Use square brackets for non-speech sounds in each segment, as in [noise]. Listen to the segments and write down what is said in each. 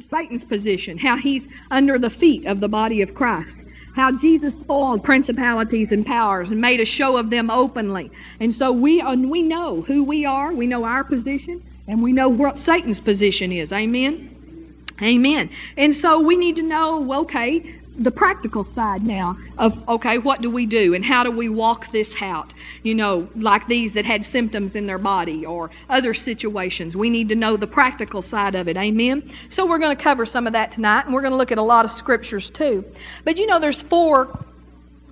Satan's position, how he's under the feet of the body of Christ. How Jesus spoiled principalities and powers and made a show of them openly. And so we, we know who we are, we know our position, and we know what Satan's position is. Amen? Amen. And so we need to know, okay, the practical side now of okay what do we do and how do we walk this out? You know like these that had symptoms in their body or other situations. We need to know the practical side of it. Amen? So we're going to cover some of that tonight and we're going to look at a lot of scriptures too. But you know there's four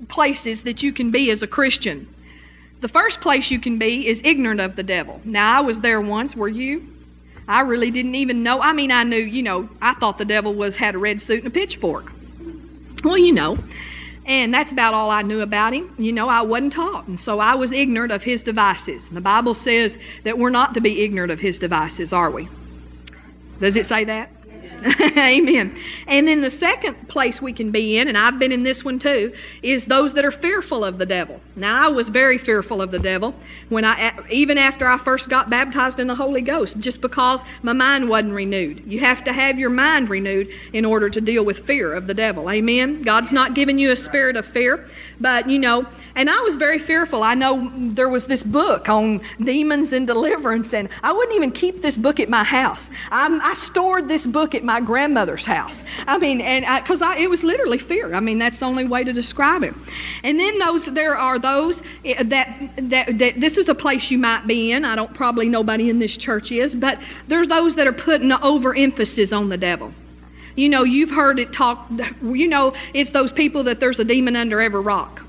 places that you can be as a christian. The first place you can be is ignorant of the devil. Now i was there once were you? I really didn't even know. I mean i knew you know i thought the devil was had a red suit and a pitchfork well, you know. And that's about all I knew about him. You know, I wasn't taught. And so I was ignorant of his devices. And the Bible says that we're not to be ignorant of his devices, are we? Does it say that? [laughs] Amen. And then the second place we can be in, and I've been in this one too, is those that are fearful of the devil. Now I was very fearful of the devil when I even after I first got baptized in the Holy Ghost, just because my mind wasn't renewed. You have to have your mind renewed in order to deal with fear of the devil. Amen. God's not giving you a spirit of fear, but you know, and I was very fearful. I know there was this book on demons and deliverance, and I wouldn't even keep this book at my house. I, I stored this book at my grandmother's house. I mean, and because it was literally fear. I mean, that's the only way to describe it. And then those there are those eh, that, that that this is a place you might be in. I don't probably nobody in this church is, but there's those that are putting overemphasis on the devil. You know, you've heard it talk. You know, it's those people that there's a demon under every rock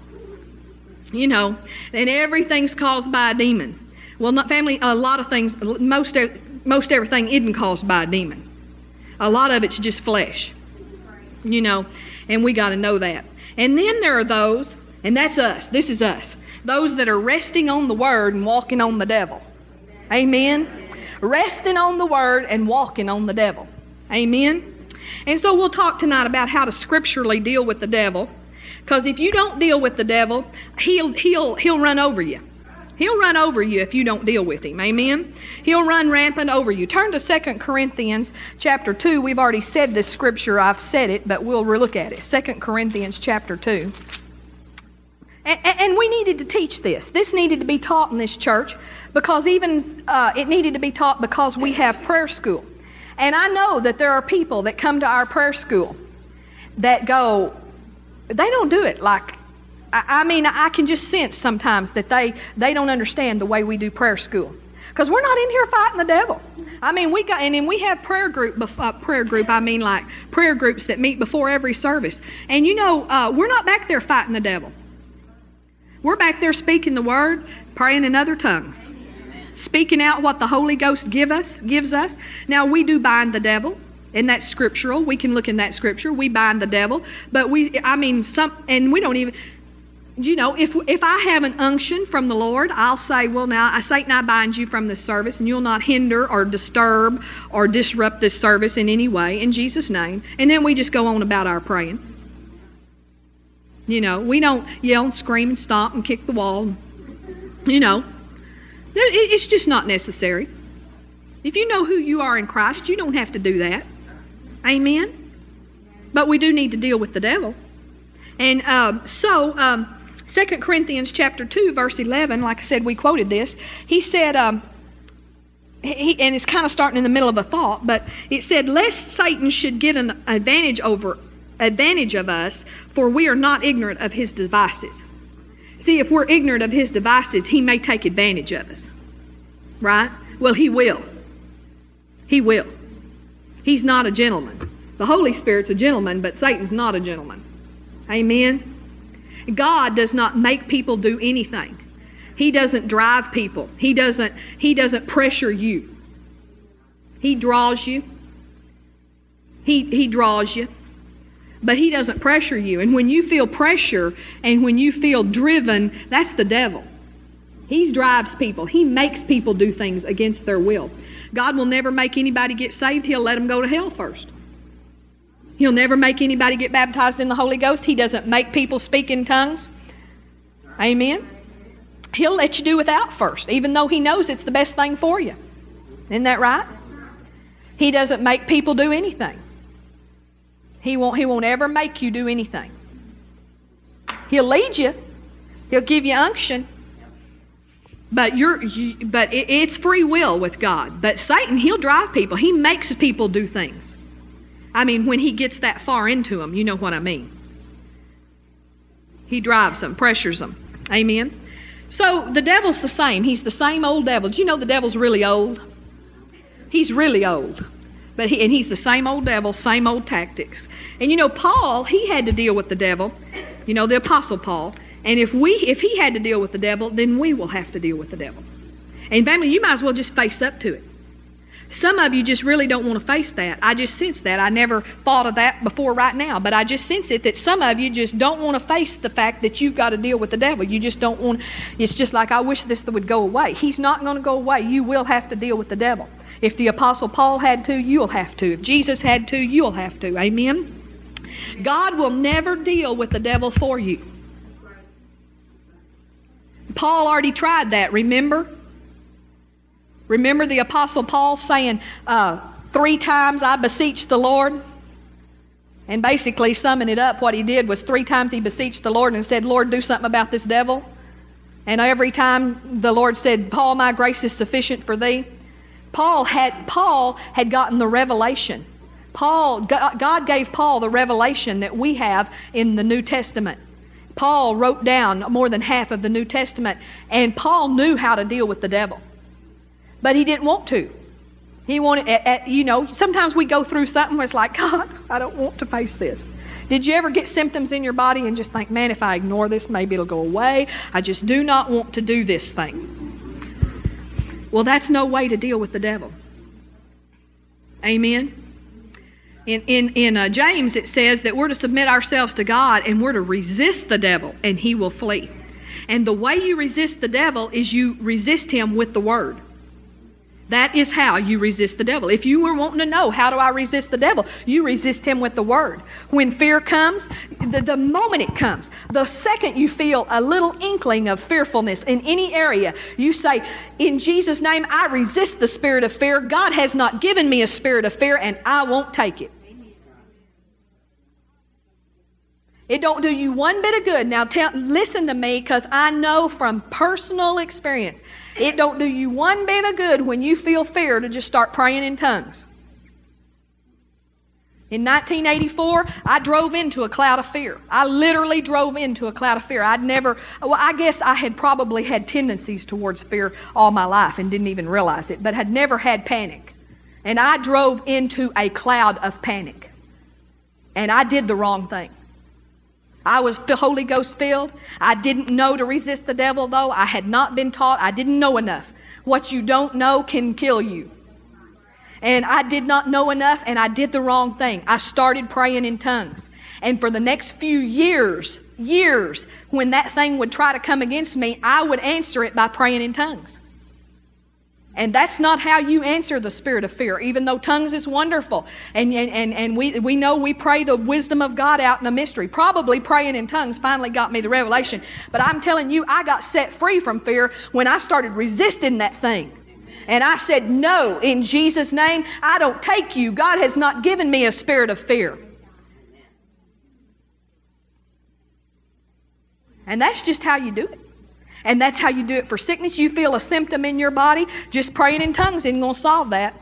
you know, and everything's caused by a demon. Well, not family, a lot of things, most, most everything isn't caused by a demon. A lot of it's just flesh, you know, and we got to know that. And then there are those, and that's us, this is us, those that are resting on the word and walking on the devil. Amen? Resting on the word and walking on the devil. Amen? And so we'll talk tonight about how to scripturally deal with the devil. Because if you don't deal with the devil, he'll, he'll, he'll run over you. He'll run over you if you don't deal with him. Amen. He'll run rampant over you. Turn to 2 Corinthians chapter 2. We've already said this scripture. I've said it, but we'll look at it. 2 Corinthians chapter 2. And, and we needed to teach this. This needed to be taught in this church because even uh, it needed to be taught because we have prayer school. And I know that there are people that come to our prayer school that go, they don't do it like I, mean i can just sense sometimes that they they don't understand the way we do prayer school. Because we're not in here fighting the devil. I mean we got and then we have prayer group uh, prayer group i mean like prayer groups that meet before every service. And you know uh, we're not back there fighting the devil. We're back there speaking the word praying in other tongues speaking out what the holy ghost give us gives us now we do bind the devil and that's scriptural. We can look in that scripture. We bind the devil, but we, I mean, some, and we don't even, you know, if if I have an unction from the Lord, I'll say, well, now, I Satan, I bind you from this service, and you'll not hinder or disturb or disrupt this service in any way in Jesus' name. And then we just go on about our praying. You know, we don't yell and scream and stomp and kick the wall. You know, it's just not necessary. If you know who you are in Christ, you don't have to do that. Amen? But we do need to deal with the devil. And um, so, um, 2 Corinthians chapter 2, verse 11, like I said, we quoted this. He said, um, he, and it's kind of starting in the middle of a thought, but it said, Lest Satan should get an advantage over advantage of us, for we are not ignorant of his devices. See, if we're ignorant of his devices, he may take advantage of us. Right? Well, he will. He will. He's not a gentleman. The Holy Spirit's a gentleman, but Satan's not a gentleman. Amen? God does not make people do anything. He doesn't drive people. He doesn't, he doesn't pressure you. He draws you. He, he draws you. But he doesn't pressure you. And when you feel pressure and when you feel driven, that's the devil. He drives people. He makes people do things against their will. God will never make anybody get saved. He'll let them go to hell first. He'll never make anybody get baptized in the Holy Ghost. He doesn't make people speak in tongues. Amen. He'll let you do without first, even though He knows it's the best thing for you. Isn't that right? He doesn't make people do anything. He won't, he won't ever make you do anything. He'll lead you. He'll give you unction. But you're, you, but it, it's free will with God. But Satan, he'll drive people. He makes people do things. I mean, when he gets that far into them, you know what I mean. He drives them, pressures them. Amen. So the devil's the same. He's the same old devil. Do you know the devil's really old? He's really old. But he, and he's the same old devil, same old tactics. And you know, Paul, he had to deal with the devil. You know, the apostle Paul. And if we if he had to deal with the devil, then we will have to deal with the devil. And family, you might as well just face up to it. Some of you just really don't want to face that. I just sense that. I never thought of that before right now, but I just sense it that some of you just don't want to face the fact that you've got to deal with the devil. You just don't want it's just like I wish this would go away. He's not going to go away. You will have to deal with the devil. If the apostle Paul had to, you'll have to. If Jesus had to, you'll have to. Amen. God will never deal with the devil for you. Paul already tried that, remember? Remember the Apostle Paul saying, uh, Three times I beseech the Lord? And basically, summing it up, what he did was three times he beseeched the Lord and said, Lord, do something about this devil. And every time the Lord said, Paul, my grace is sufficient for thee. Paul had, Paul had gotten the revelation. Paul, God gave Paul the revelation that we have in the New Testament. Paul wrote down more than half of the New Testament, and Paul knew how to deal with the devil but he didn't want to. He wanted, at, at, you know, sometimes we go through something where it's like, [laughs] God, I don't want to face this. Did you ever get symptoms in your body and just think, man, if I ignore this, maybe it'll go away? I just do not want to do this thing. Well, that's no way to deal with the devil. Amen. In, in, in uh, James, it says that we're to submit ourselves to God and we're to resist the devil and he will flee. And the way you resist the devil is you resist him with the word. That is how you resist the devil. If you were wanting to know, how do I resist the devil? You resist him with the word. When fear comes, the, the moment it comes, the second you feel a little inkling of fearfulness in any area, you say, In Jesus' name, I resist the spirit of fear. God has not given me a spirit of fear, and I won't take it. It don't do you one bit of good. Now tell, listen to me because I know from personal experience. It don't do you one bit of good when you feel fear to just start praying in tongues. In 1984, I drove into a cloud of fear. I literally drove into a cloud of fear. I'd never, well, I guess I had probably had tendencies towards fear all my life and didn't even realize it, but had never had panic. And I drove into a cloud of panic. And I did the wrong thing. I was Holy Ghost filled. I didn't know to resist the devil, though. I had not been taught. I didn't know enough. What you don't know can kill you. And I did not know enough, and I did the wrong thing. I started praying in tongues. And for the next few years, years, when that thing would try to come against me, I would answer it by praying in tongues. And that's not how you answer the spirit of fear, even though tongues is wonderful. And, and, and we, we know we pray the wisdom of God out in a mystery. Probably praying in tongues finally got me the revelation. But I'm telling you, I got set free from fear when I started resisting that thing. And I said, No, in Jesus' name, I don't take you. God has not given me a spirit of fear. And that's just how you do it. And that's how you do it for sickness. You feel a symptom in your body, just praying in tongues isn't going to solve that.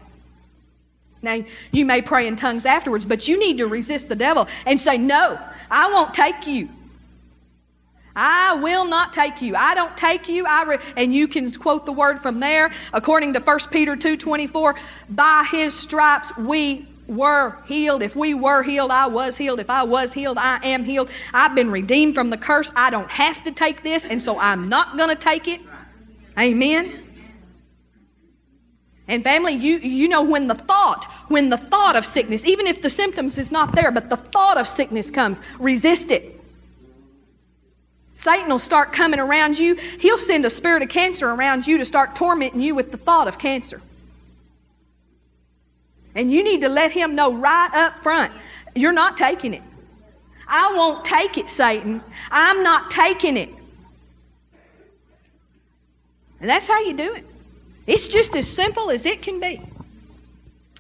Now, you may pray in tongues afterwards, but you need to resist the devil and say, No, I won't take you. I will not take you. I don't take you. I re-, and you can quote the word from there. According to 1 Peter 2:24, by his stripes we were healed. If we were healed, I was healed. If I was healed, I am healed. I've been redeemed from the curse. I don't have to take this, and so I'm not going to take it. Amen. And family, you, you know when the thought, when the thought of sickness, even if the symptoms is not there, but the thought of sickness comes, resist it. Satan will start coming around you. He'll send a spirit of cancer around you to start tormenting you with the thought of cancer. And you need to let him know right up front you're not taking it. I won't take it, Satan. I'm not taking it. And that's how you do it. It's just as simple as it can be.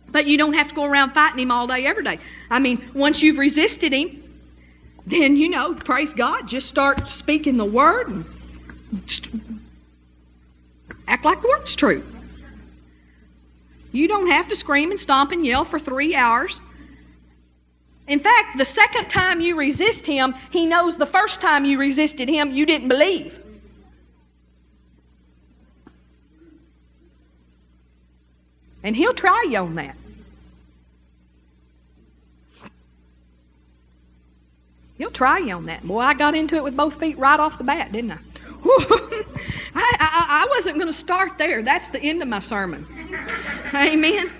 But you don't have to go around fighting him all day, every day. I mean, once you've resisted him, then, you know, praise God, just start speaking the word and act like the word's true. You don't have to scream and stomp and yell for three hours. In fact, the second time you resist him, he knows the first time you resisted him, you didn't believe. And he'll try you on that. He'll try you on that. Boy, I got into it with both feet right off the bat, didn't I? [laughs] I, I, I, wasn't going to start there. That's the end of my sermon. Amen.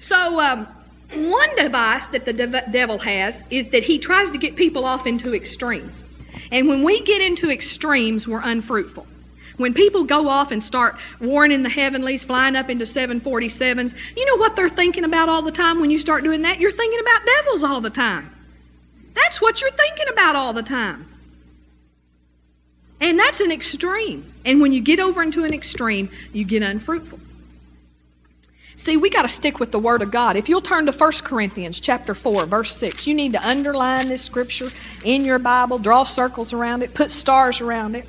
So, um, one device that the devil has is that he tries to get people off into extremes. And when we get into extremes, we're unfruitful. When people go off and start warring in the heavenlies, flying up into 747s, you know what they're thinking about all the time when you start doing that? You're thinking about devils all the time. That's what you're thinking about all the time. And that's an extreme. And when you get over into an extreme, you get unfruitful. See, we got to stick with the Word of God. If you'll turn to 1 Corinthians chapter 4, verse 6, you need to underline this scripture in your Bible, draw circles around it, put stars around it.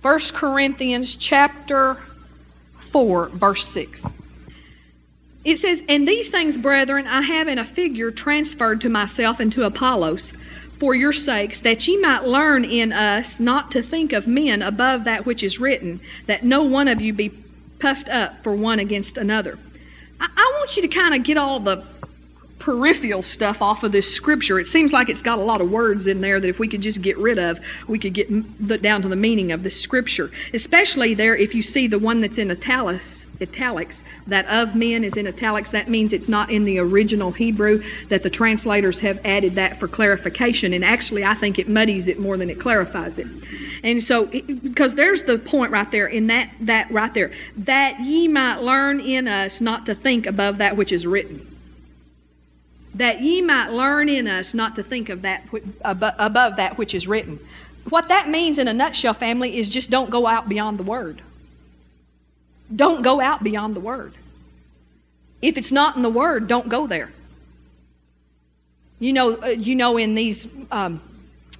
1 Corinthians chapter 4, verse 6. It says, And these things, brethren, I have in a figure transferred to myself and to Apollos for your sakes, that ye might learn in us not to think of men above that which is written, that no one of you be puffed up for one against another. I, I want you to kind of get all the peripheral stuff off of this scripture. It seems like it's got a lot of words in there that if we could just get rid of, we could get down to the meaning of the scripture. Especially there, if you see the one that's in italics, italics, that of men is in italics, that means it's not in the original Hebrew, that the translators have added that for clarification. And actually, I think it muddies it more than it clarifies it. And so, because there's the point right there in that, that right there, that ye might learn in us not to think above that which is written that ye might learn in us not to think of that above that which is written. What that means in a nutshell, family, is just don't go out beyond the word. Don't go out beyond the word. If it's not in the word, don't go there. You know, uh, you know, in these um,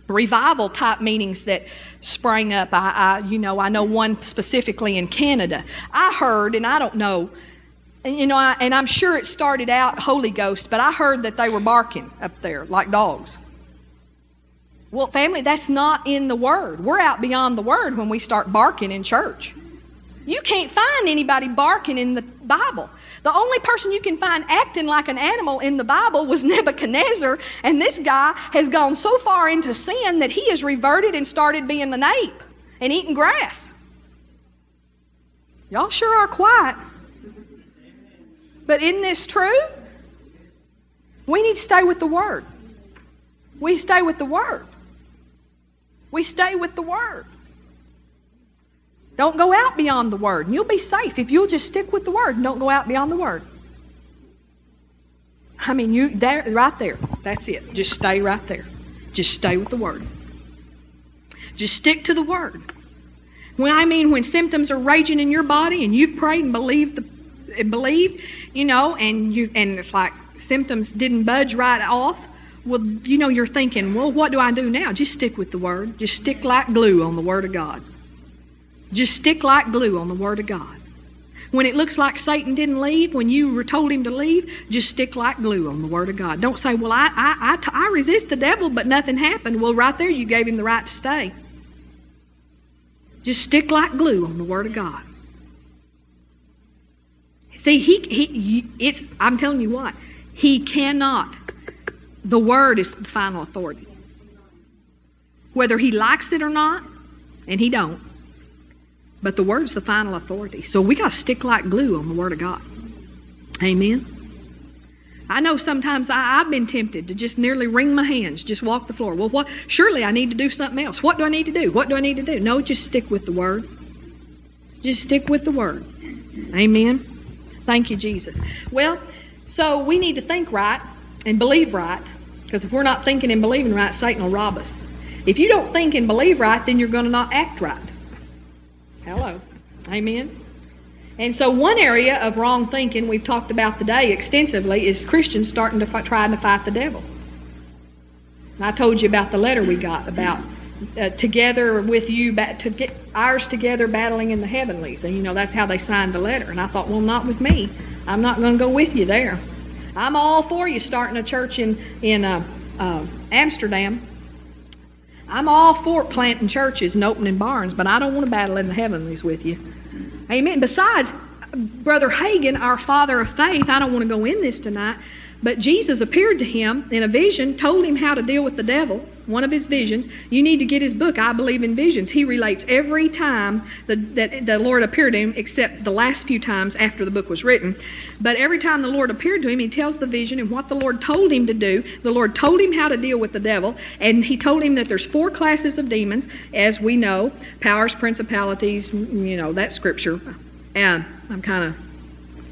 revival type meetings that sprang up, I, I, you know, I know one specifically in Canada. I heard, and I don't know and, you know, I, and I'm sure it started out Holy Ghost, but I heard that they were barking up there like dogs. Well, family, that's not in the Word. We're out beyond the Word when we start barking in church. You can't find anybody barking in the Bible. The only person you can find acting like an animal in the Bible was [laughs] Nebuchadnezzar, and this guy has gone so far into sin that he has reverted and started being an ape and eating grass. Y'all sure are quiet. But isn't this true? We need to stay with the Word. We stay with the Word. We stay with the Word. Don't go out beyond the Word, and you'll be safe if you'll just stick with the Word and don't go out beyond the Word. I mean, you there, right there. That's it. Just stay right there. Just stay with the Word. Just stick to the Word. When I mean, when symptoms are raging in your body and you've prayed and believed the, and you know, and you and it's like symptoms didn't budge right off. Well, you know, you're thinking, well, what do I do now? Just stick with the Word. Just stick like glue on the Word of God. Just stick like glue on the Word of God. When it looks like Satan didn't leave, when you were told him to leave, just stick like glue on the Word of God. Don't say, well, I, I, I, I resist the devil, but nothing happened. Well, right there, you gave him the right to stay. Just stick like glue on the Word of God. See, he, he, it's, I'm telling you what, he cannot. The Word is the final authority. Whether he likes it or not, and he don't, but the Word's the final authority. So we got to stick like glue on the Word of God. Amen. I know sometimes I, have been tempted to just nearly wring my hands, just walk the floor. Well, what? Surely I need to do something else. What do I need to do? What do I need to do? No, just stick with the Word. Just stick with the Word. Amen. Thank you, Jesus. Well, so we need to think right and believe right, because if we're not thinking and believing right, Satan will rob us. If you don't think and believe right, then you're going to not act right. Hello. Amen. And so, one area of wrong thinking we've talked about today extensively is Christians starting to fight, trying to fight the devil. And I told you about the letter we got about uh, together with you, to get ours together, battling in the heavenlies. And you know that's how they signed the letter. And I thought, well, not with me. I'm not going to go with you there. I'm all for you starting a church in in uh, uh, Amsterdam. I'm all for planting churches and opening barns, but I don't want to battle in the heavenlies with you. Amen. Besides, Brother Hagin, our father of faith, I don't want to go in this tonight, but Jesus appeared to him in a vision, told him how to deal with the devil, one of his visions. You need to get his book, I Believe in Visions. He relates every time the, that the Lord appeared to him, except the last few times after the book was written. But every time the Lord appeared to him, he tells the vision and what the Lord told him to do. The Lord told him how to deal with the devil, and he told him that there's four classes of demons, as we know powers, principalities, you know, that scripture. And I'm kind of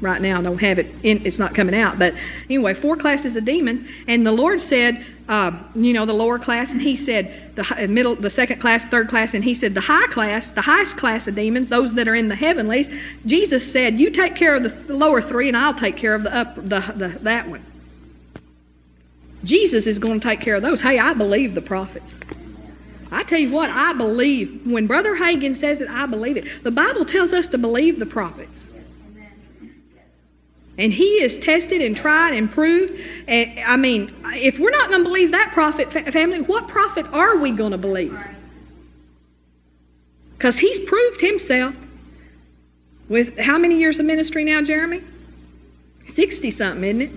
right now. I don't have it in, it's not coming out. But anyway, four classes of demons. And the Lord said, uh, you know, the lower class, and He said, the middle, the second class, third class, and He said, the high class, the highest class of demons, those that are in the heavenlies. Jesus said, you take care of the lower three, and I'll take care of the upper, the, the, that one. Jesus is going to take care of those. Hey, I believe the prophets. I tell you what, I believe. When Brother Hagin says it, I believe it. The Bible tells us to believe the prophets. And he is tested and tried and proved. And I mean, if we're not going to believe that prophet family, what prophet are we going to believe? Because he's proved himself with how many years of ministry now, Jeremy? 60 something, isn't it?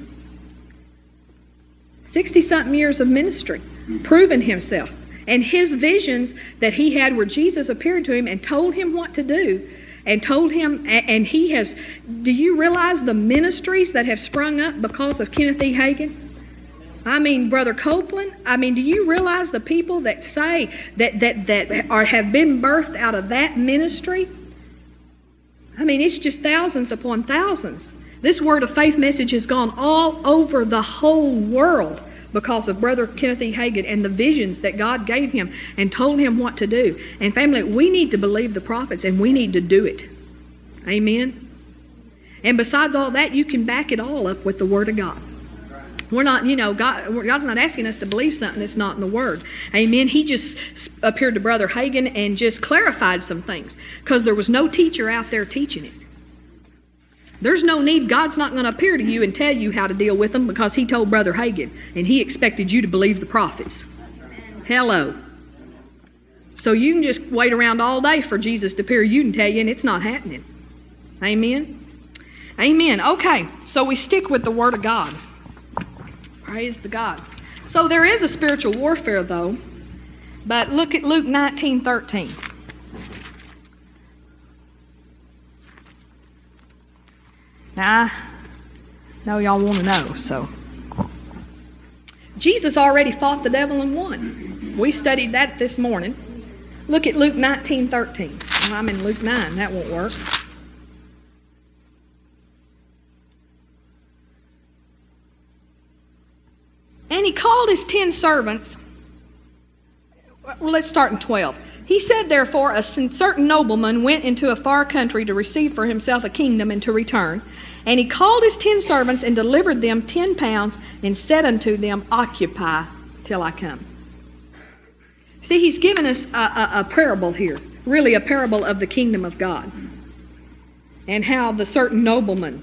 60 something years of ministry, mm-hmm. proven himself. And his visions that he had where Jesus appeared to him and told him what to do and told him, and he has, do you realize the ministries that have sprung up because of Kenneth E. Hagin? I mean, Brother Copeland, I mean, do you realize the people that say that, that, that are, have been birthed out of that ministry? I mean, it's just thousands upon thousands. This word of faith message has gone all over the whole world because of Brother Kenneth E. Hagin and the visions that God gave him and told him what to do. And family, we need to believe the prophets and we need to do it. Amen. And besides all that, you can back it all up with the Word of God. We're not, you know, God, God's not asking us to believe something that's not in the Word. Amen. He just appeared to Brother Hagin and just clarified some things because there was no teacher out there teaching it. There's no need. God's not going to appear to you and tell you how to deal with them because He told Brother Hagin and He expected you to believe the prophets. Hello. So you can just wait around all day for Jesus to appear you and tell you, and it's not happening. Amen. Amen. Okay, so we stick with the Word of God. Praise the God. So there is a spiritual warfare, though. But look at Luke 19 13. Now, I know y'all want to know, so. Jesus already fought the devil and won. We studied that this morning. Look at Luke 19 13. Well, I'm in Luke 9. That won't work. And he called his ten servants. Well, let's start in 12. He said, therefore, a certain nobleman went into a far country to receive for himself a kingdom and to return. And he called his ten servants and delivered them ten pounds and said unto them, Occupy till I come. See, he's given us a, a, a parable here, really a parable of the kingdom of God. And how the certain nobleman,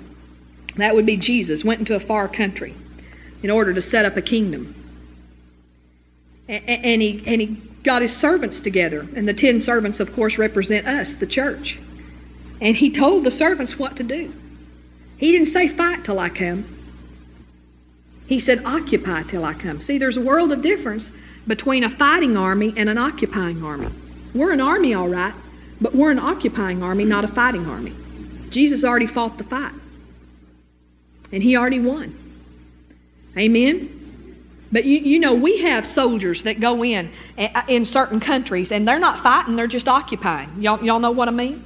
that would be Jesus, went into a far country in order to set up a kingdom. And he, and he got his servants together. And the ten servants, of course, represent us, the church. And he told the servants what to do. He didn't say, fight till I come. He said, occupy till I come. See, there's a world of difference between a fighting army and an occupying army. We're an army, all right, but we're an occupying army, not a fighting army. Jesus already fought the fight, and he already won. Amen? But you, you know, we have soldiers that go in uh, in certain countries and they're not fighting, they're just occupying. Y'all, y'all know what I mean?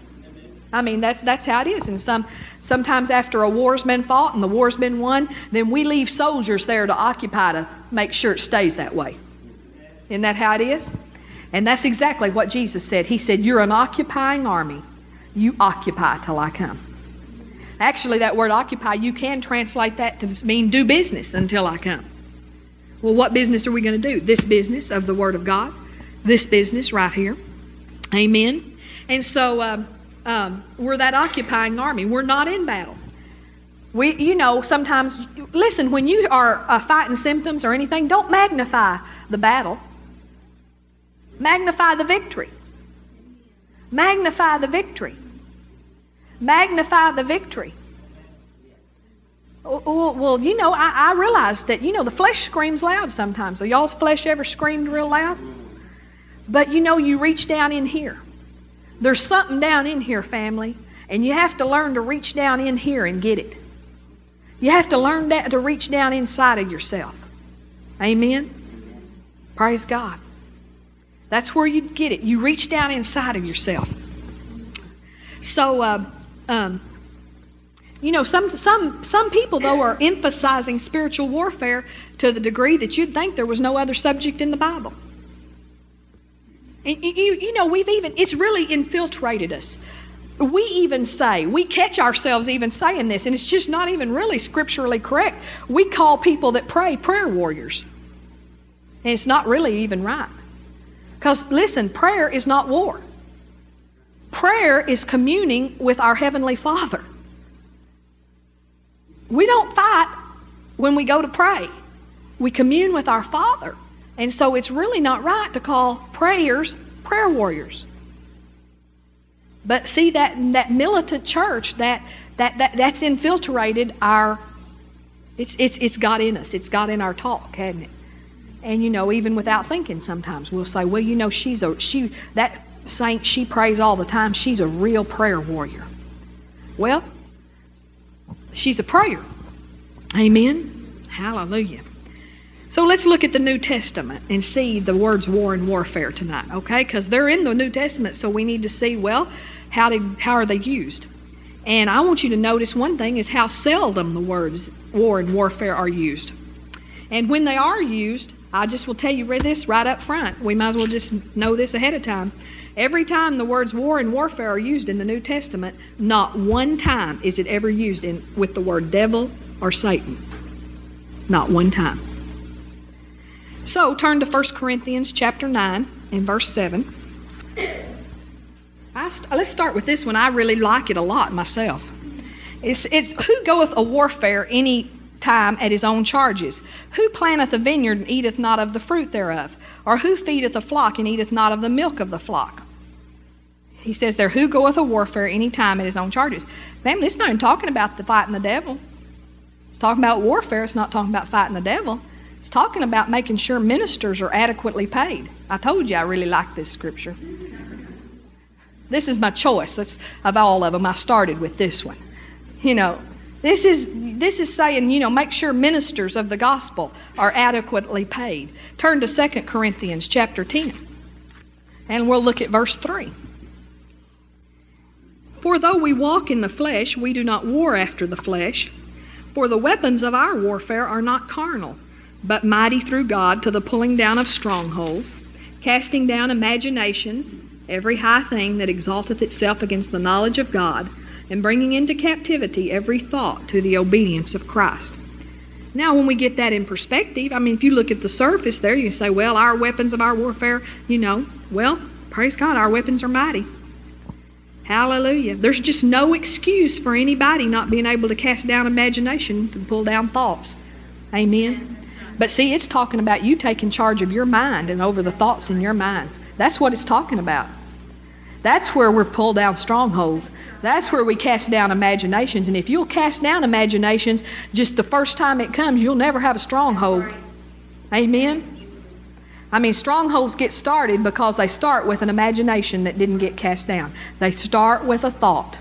I mean, that's, that's how it is. And some, sometimes after a war's been fought and the war's been won, then we leave soldiers there to occupy to make sure it stays that way. Isn't that how it is? And that's exactly what Jesus said. He said, You're an occupying army. You occupy till I come. Actually, that word occupy, you can translate that to mean do business until I come. Well, what business are we going to do? This business of the Word of God, this business right here. Amen. And so um, um, we're that occupying army. We're not in battle. We, you know, sometimes, listen, when you are uh, fighting symptoms or anything, don't magnify the battle. Magnify the victory. Magnify the victory. Magnify the victory. Well, you know, I, I realize that, you know, the flesh screams loud sometimes. Have y'all's flesh ever screamed real loud? But you know, you reach down in here. There's something down in here, family, and you have to learn to reach down in here and get it. You have to learn that to reach down inside of yourself. Amen. Praise God. That's where you get it. You reach down inside of yourself. So, uh, um, you know, some some some people though are emphasizing spiritual warfare to the degree that you'd think there was no other subject in the Bible. And you, you know, we've even it's really infiltrated us. We even say, we catch ourselves even saying this, and it's just not even really scripturally correct. We call people that pray prayer warriors. And it's not really even right. Because listen, prayer is not war. Prayer is communing with our Heavenly Father. We don't fight when we go to pray, we commune with our Father. And so it's really not right to call prayers prayer warriors. But see that that militant church that that, that that's infiltrated our it's it's it's got in us. It's got in our talk, hasn't it? And you know, even without thinking, sometimes we'll say, "Well, you know, she's a she that saint. She prays all the time. She's a real prayer warrior." Well, she's a prayer. Amen. Hallelujah. So let's look at the New Testament and see the words war and warfare tonight, okay? Because they're in the New Testament, so we need to see, well, how did how are they used? And I want you to notice one thing is how seldom the words war and warfare are used. And when they are used, I just will tell you this right up front. We might as well just know this ahead of time. Every time the words war and warfare are used in the New Testament, not one time is it ever used in, with the word devil or Satan. Not one time. So turn to 1 Corinthians chapter 9 and verse 7. St- let's start with this one. I really like it a lot myself. It's, it's who goeth a warfare any time at his own charges? Who planteth a vineyard and eateth not of the fruit thereof? Or who feedeth a flock and eateth not of the milk of the flock? He says there, who goeth a warfare any time at his own charges? Family, it's not even talking about the fighting the devil. It's talking about warfare. It's not talking about fighting the devil. It's talking about making sure ministers are adequately paid. I told you I really like this scripture. This is my choice. That's of all of them. I started with this one. You know, this is, this is saying, you know, make sure ministers of the gospel are adequately paid. Turn to 2 Corinthians chapter 10, and we'll look at verse 3. For though we walk in the flesh, we do not war after the flesh. For the weapons of our warfare are not carnal, but mighty through God to the pulling down of strongholds, casting down imaginations, every high thing that exalteth itself against the knowledge of God and bringing into captivity every thought to the obedience of Christ. Now, when we get that in perspective, I mean, if you look at the surface there, you say, well, our weapons of our warfare, you know, well, praise God, our weapons are mighty. Hallelujah. There's just no excuse for anybody not being able to cast down imaginations and pull down thoughts. Amen. But see, it's talking about you taking charge of your mind and over the thoughts in your mind. That's what it's talking about. That's where we're pulled down strongholds. That's where we cast down imaginations. And if you'll cast down imaginations just the first time it comes, you'll never have a stronghold. Amen? I mean, strongholds get started because they start with an imagination that didn't get cast down. They start with a thought.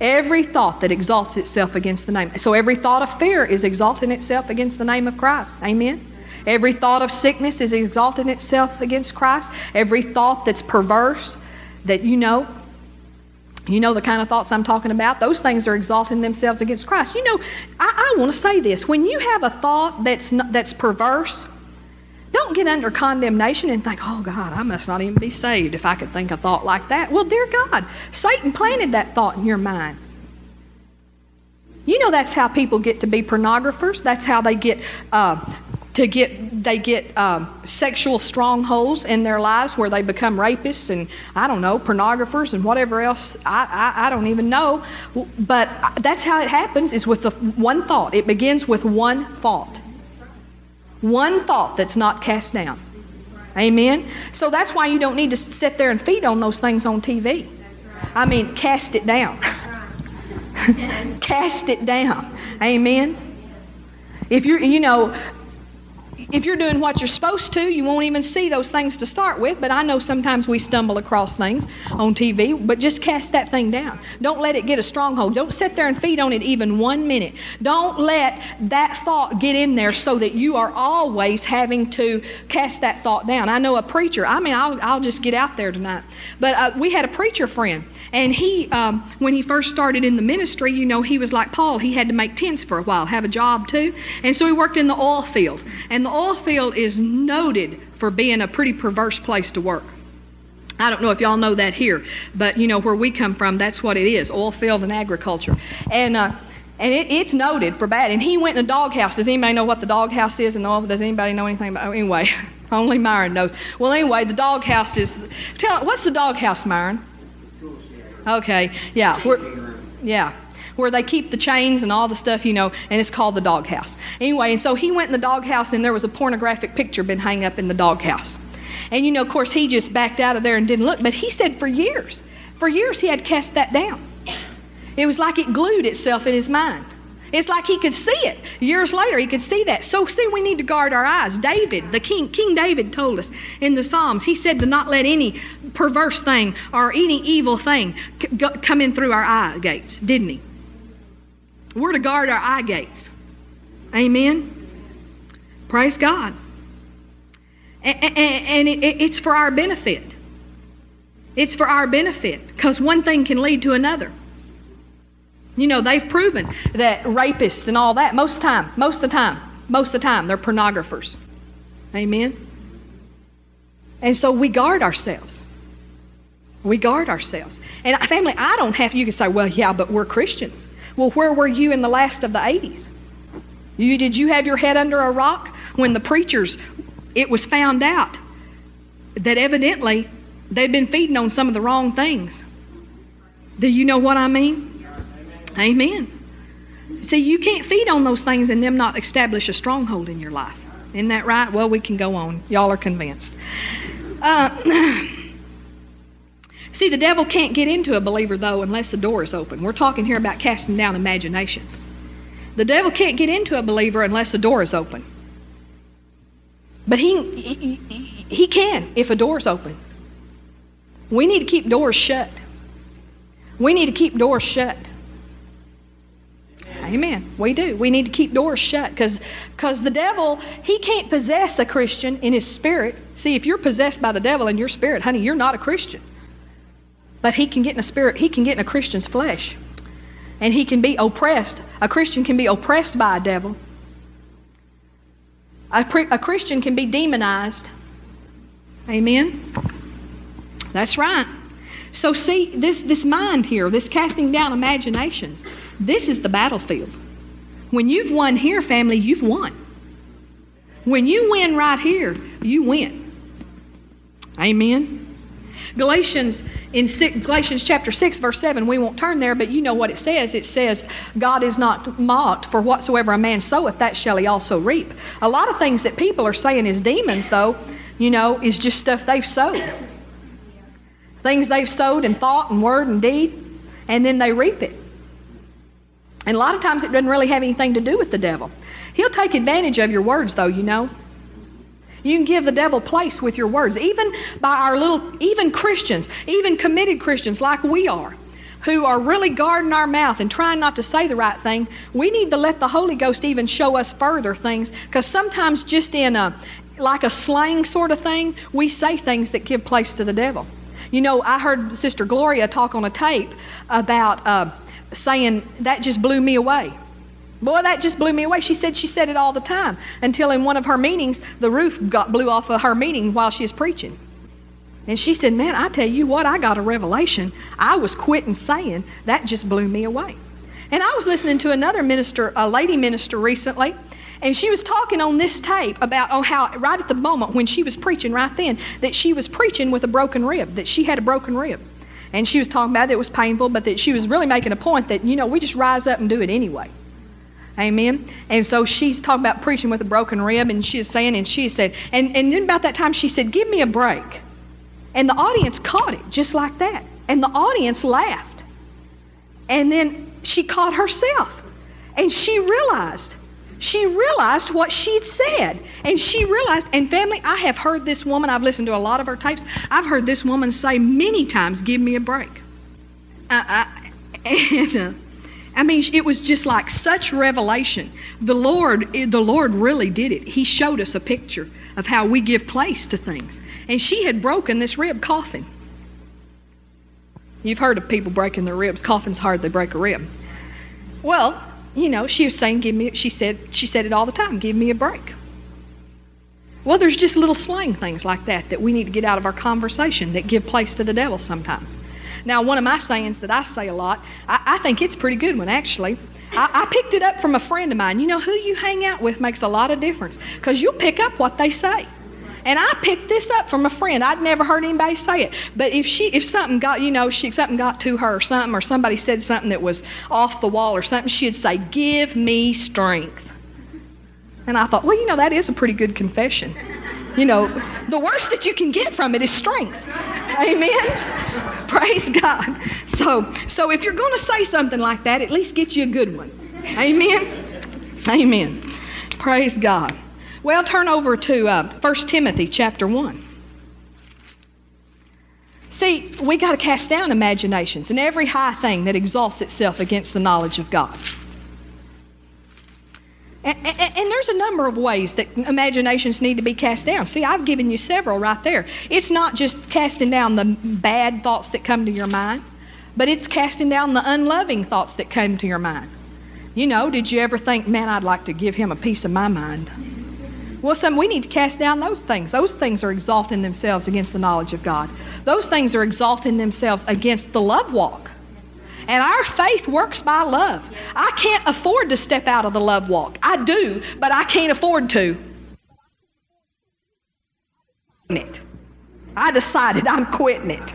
Every thought that exalts itself against the name. So every thought of fear is exalting itself against the name of Christ. Amen? Every thought of sickness is exalting itself against Christ. Every thought that's perverse, that you know, you know the kind of thoughts I'm talking about? Those things are exalting themselves against Christ. You know, I, I want to say this. When you have a thought that's, not, that's perverse, don't get under condemnation and think, oh God, I must not even be saved if I could think a thought like that. Well, dear God, Satan planted that thought in your mind. You know that's how people get to be pornographers. That's how they get uh, to get they get um, sexual strongholds in their lives where they become rapists and I don't know pornographers and whatever else. I, I, I don't even know. But that's how it happens is with the one thought. It begins with one thought. One thought that's not cast down. Amen? So that's why you don't need to sit there and feed on those things on TV I mean cast it down. [laughs] Cast it down. Amen? If you're you know if you're doing what you're supposed to, you won't even see those things to start with. But I know sometimes we stumble across things on TV, but just cast that thing down. Don't let it get a stronghold. Don't sit there and feed on it even one minute. Don't let that thought get in there so that you are always having to cast that thought down. I know a preacher, I mean, I'll, I'll just get out there tonight. But uh, we had a preacher friend, and he, um, when he first started in the ministry, you know, he was like Paul. He had to make tents for a while, have a job too. And so he worked in the oil field. And the oil field is noted for being a pretty perverse place to work. I don't know if y'all know that here, but you know where we come from, that's what it is oil field and agriculture. And, uh, and it, it's noted for bad. And he went in a doghouse. Does anybody know what the doghouse is? And does anybody know anything about? Anyway, [laughs] only Myron knows. Well, anyway, the doghouse is. Tell what's the doghouse, Myron? Okay, yeah, yeah where they keep the chains and all the stuff, you know, and it's called the doghouse. Anyway, and so he went in the doghouse and there was a pornographic picture been hung up in the doghouse. And you know, of course, he just backed out of there and didn't look, but he said for years, for years he had cast that down. It was like it glued itself in his mind. It's like he could see it. Years later, he could see that. So, see, we need to guard our eyes. David, the king, King David told us in the Psalms, he said to not let any perverse thing or any evil thing come in through our eye gates, didn't he? We're to guard our eye gates. Amen. Praise God. And it's for our benefit. It's for our benefit because one thing can lead to another. You know, they've proven that rapists and all that, most of the time, most of the time, most of the time, they're pornographers. Amen. And so we guard ourselves. We guard ourselves. And family, I don't have, you can say, well, yeah, but we're Christians. Well, where were you in the last of the 80s? You, did you have your head under a rock when the preachers, it was found out that evidently they'd been feeding on some of the wrong things? Do you know what I mean? Amen. See, you can't feed on those things and them not establish a stronghold in your life. Isn't that right? Well, we can go on. Y'all are convinced. Uh, [clears throat] See, the devil can't get into a believer, though, unless the door is open. We're talking here about casting down imaginations. The devil can't get into a believer unless the door is open. But he, he, he can if a door is open. We need to keep doors shut. We need to keep doors shut. Amen. We do. We need to keep doors shut because because the devil, he can't possess a Christian in his spirit. See, if you're possessed by the devil in your spirit, honey, you're not a Christian. But he can get in a spirit, he can get in a Christian's flesh. And he can be oppressed. A Christian can be oppressed by a devil. A, pre- a Christian can be demonized. Amen? That's right. So, see, this, this mind here, this casting down imaginations, this is the battlefield. When you've won here, family, you've won. When you win right here, you win. Amen? Galatians in six, Galatians chapter 6 verse 7 we won't turn there but you know what it says it says God is not mocked for whatsoever a man soweth that shall he also reap a lot of things that people are saying is demons though you know is just stuff they've sowed things they've sowed in thought and word and deed and then they reap it and a lot of times it doesn't really have anything to do with the devil he'll take advantage of your words though you know you can give the devil place with your words, even by our little, even Christians, even committed Christians like we are, who are really guarding our mouth and trying not to say the right thing. We need to let the Holy Ghost even show us further things, because sometimes just in a, like a slang sort of thing, we say things that give place to the devil. You know, I heard Sister Gloria talk on a tape about uh, saying that just blew me away. Boy, that just blew me away. She said she said it all the time until in one of her meetings, the roof got blew off of her meeting while she was preaching. And she said, Man, I tell you what, I got a revelation. I was quitting saying that just blew me away. And I was listening to another minister, a lady minister recently, and she was talking on this tape about oh how right at the moment when she was preaching right then that she was preaching with a broken rib, that she had a broken rib. And she was talking about that it was painful, but that she was really making a point that, you know, we just rise up and do it anyway. Amen. And so she's talking about preaching with a broken rib, and she is saying, and she said, and, and then about that time she said, Give me a break. And the audience caught it just like that. And the audience laughed. And then she caught herself. And she realized she realized what she'd said. And she realized, and family, I have heard this woman, I've listened to a lot of her tapes, I've heard this woman say many times, Give me a break. Uh, uh, [laughs] and, uh, I mean, it was just like such revelation. The Lord, the Lord really did it. He showed us a picture of how we give place to things. And she had broken this rib coughing. You've heard of people breaking their ribs. Coughing's hard, they break a rib. Well, you know, she was saying, give me, she said, she said it all the time, give me a break. Well, there's just little slang things like that that we need to get out of our conversation that give place to the devil sometimes. Now, one of my sayings that I say a lot, I, I think it's a pretty good one actually. I, I, picked it up from a friend of mine. You know, who you hang out with makes a lot of difference because you'll pick up what they say. And I picked this up from a friend. I'd never heard anybody say it. But if she, if something got, you know, she something got to her or something, or somebody said something that was off the wall or something, she'd say, "Give me strength." And I thought, well, you know, that is a pretty good confession. You know, the worst that you can get from it is strength. Amen. [laughs] Praise God. So, so if you're going to say something like that, at least get you a good one. Amen. Amen. Praise God. Well, turn over to uh, 1 Timothy chapter 1. See, we got to cast down imaginations and every high thing that exalts itself against the knowledge of God. And, and, and, there's a number of ways that imaginations need to be cast down. See, I've given you several right there. It's not just casting down the bad thoughts that come to your mind, but it's casting down the unloving thoughts that come to your mind. You know, did you ever think, man, I'd like to give him a piece of my mind? Well, some we need to cast down those things. Those things are exalting themselves against the knowledge of God. Those things are exalting themselves against the love walk. And our faith works by love. I can't afford to step out of the love walk. I do, but I can't afford to. It. I decided I'm quitting it.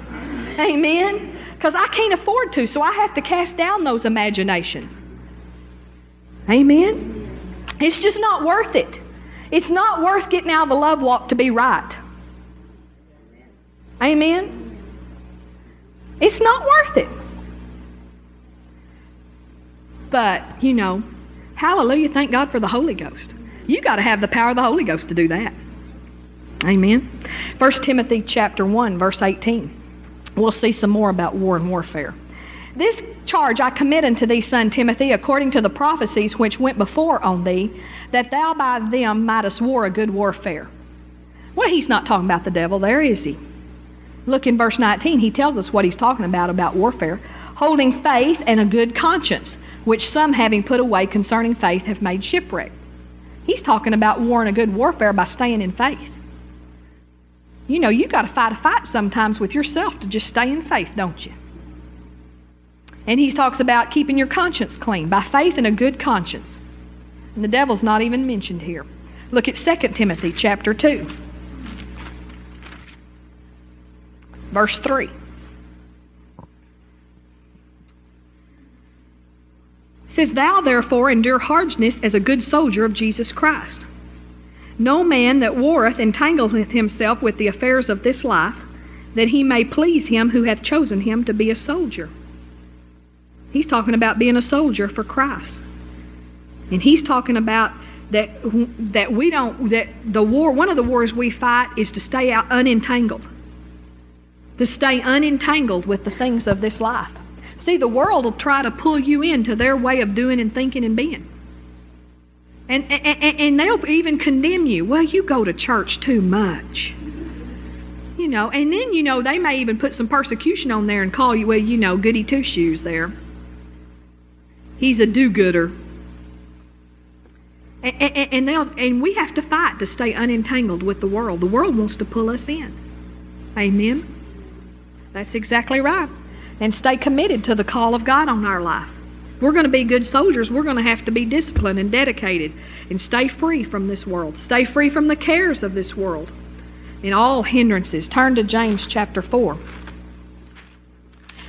Amen. Because I can't afford to, so I have to cast down those imaginations. Amen. It's just not worth it. It's not worth getting out of the love walk to be right. Amen? It's not worth it. But, you know, hallelujah, thank God for the Holy Ghost. You got to have the power of the Holy Ghost to do that. Amen. 1 Timothy chapter 1 verse 18. We'll see some more about war and warfare. This charge I commit unto thee, son Timothy, according to the prophecies which went before on thee, that thou by them mightest war a good warfare. Well, he's not talking about the devil there, is he? Look in verse 19. He tells us what he's talking about about warfare. Holding faith and a good conscience, which some having put away concerning faith have made shipwreck. He's talking about warring a good warfare by staying in faith. You know, you got to fight a fight sometimes with yourself to just stay in faith, don't you? And he talks about keeping your conscience clean by faith and a good conscience. And the devil's not even mentioned here. Look at 2 Timothy chapter 2. Verse 3. It says, Thou therefore endure hardness as a good soldier of Jesus Christ. No man that warreth entangleth himself with the affairs of this life, that he may please him who hath chosen him to be a soldier. He's talking about being a soldier for Christ. And he's talking about that that we don't that the war one of the wars we fight is to stay out unentangled. To stay unentangled with the things of this life. See, the world will try to pull you into their way of doing and thinking and being. And, and, and they'll even condemn you. Well, you go to church too much. You know, and then, you know, they may even put some persecution on there and call you, well, you know, goody two shoes there. He's a do gooder. And, and, and, and we have to fight to stay unentangled with the world. The world wants to pull us in. Amen? That's exactly right. And stay committed to the call of God on our life. we're going to be good soldiers, we're going to have to be disciplined and dedicated and stay free from this world, stay free from the cares of this world and all hindrances. Turn to James chapter 4.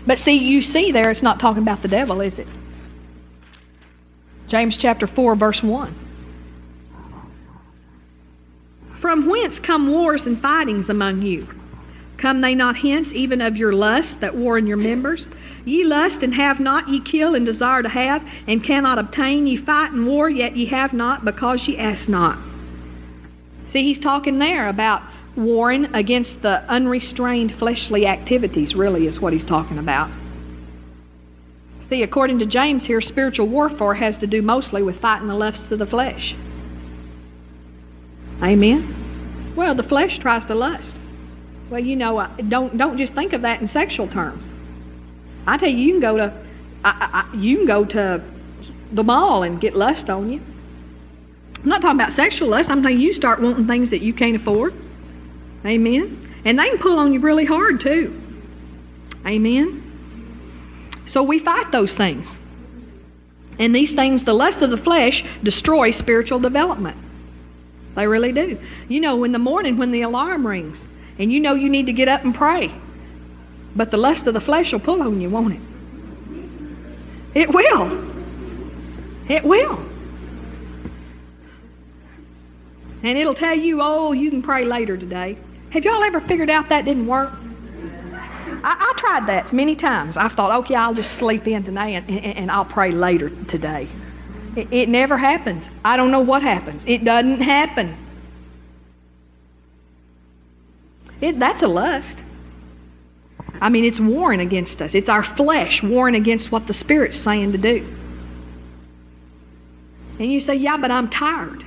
But see, you see there, it's not talking about the devil, is it? James chapter 4, verse 1. From whence come wars and fightings among you? Come they not hence even of your lust that war in your members? Ye lust and have not, ye kill and desire to have, and cannot obtain. Ye fight and war, yet ye have not, because ye ask not. See, he's talking there about warring against the unrestrained fleshly activities, really, is what he's talking about. See, according to James here, spiritual warfare has to do mostly with fighting the lusts of the flesh. Amen? Well, the flesh tries to lust. Well, you know, uh, don't don't just think of that in sexual terms. I tell you, you can go to I, I, you can go to the mall and get lust on you. I'm not talking about sexual lust. I'm saying you start wanting things that you can't afford. Amen. And they can pull on you really hard too. Amen. So we fight those things. And these things, the lust of the flesh, destroy spiritual development. They really do. You know, in the morning when the alarm rings, and you know you need to get up and pray, but the lust of the flesh will pull on you, won't it? It will. It will. And it'll tell you, oh, you can pray later today. Have y'all ever figured out that didn't work? I, I tried that many times. I thought, okay, I'll just sleep in today and, and, and I'll pray later today. It, it never happens. I don't know what happens. It doesn't happen. It, that's a lust. I mean, it's warring against us. It's our flesh warring against what the Spirit's saying to do. And you say, yeah, but I'm tired.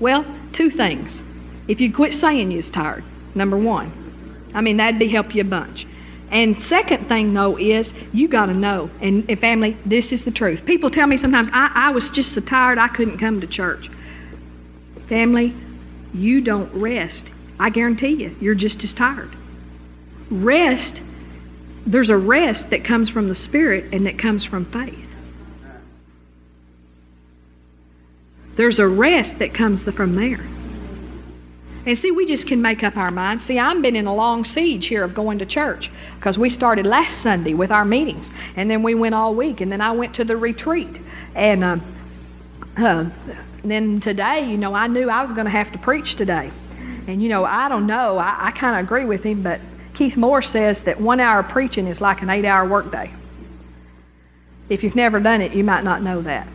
Well, two things. If you quit saying you're tired, number one. I mean, that'd be help you a bunch. And second thing though is you got to know. And, and, family, this is the truth. People tell me sometimes I, I was just so tired I couldn't come to church. Family, you don't rest. I guarantee you, you're just as tired. Rest, there's a rest that comes from the Spirit and that comes from faith. There's a rest that comes from there. And see, we just can make up our minds. See, I've been in a long siege here of going to church because we started last Sunday with our meetings, and then we went all week, and then I went to the retreat, and uh, uh, then today, you know, I knew I was going to have to preach today, and you know, I don't know, I, I kind of agree with him, but Keith Moore says that one hour of preaching is like an eight-hour workday. If you've never done it, you might not know that.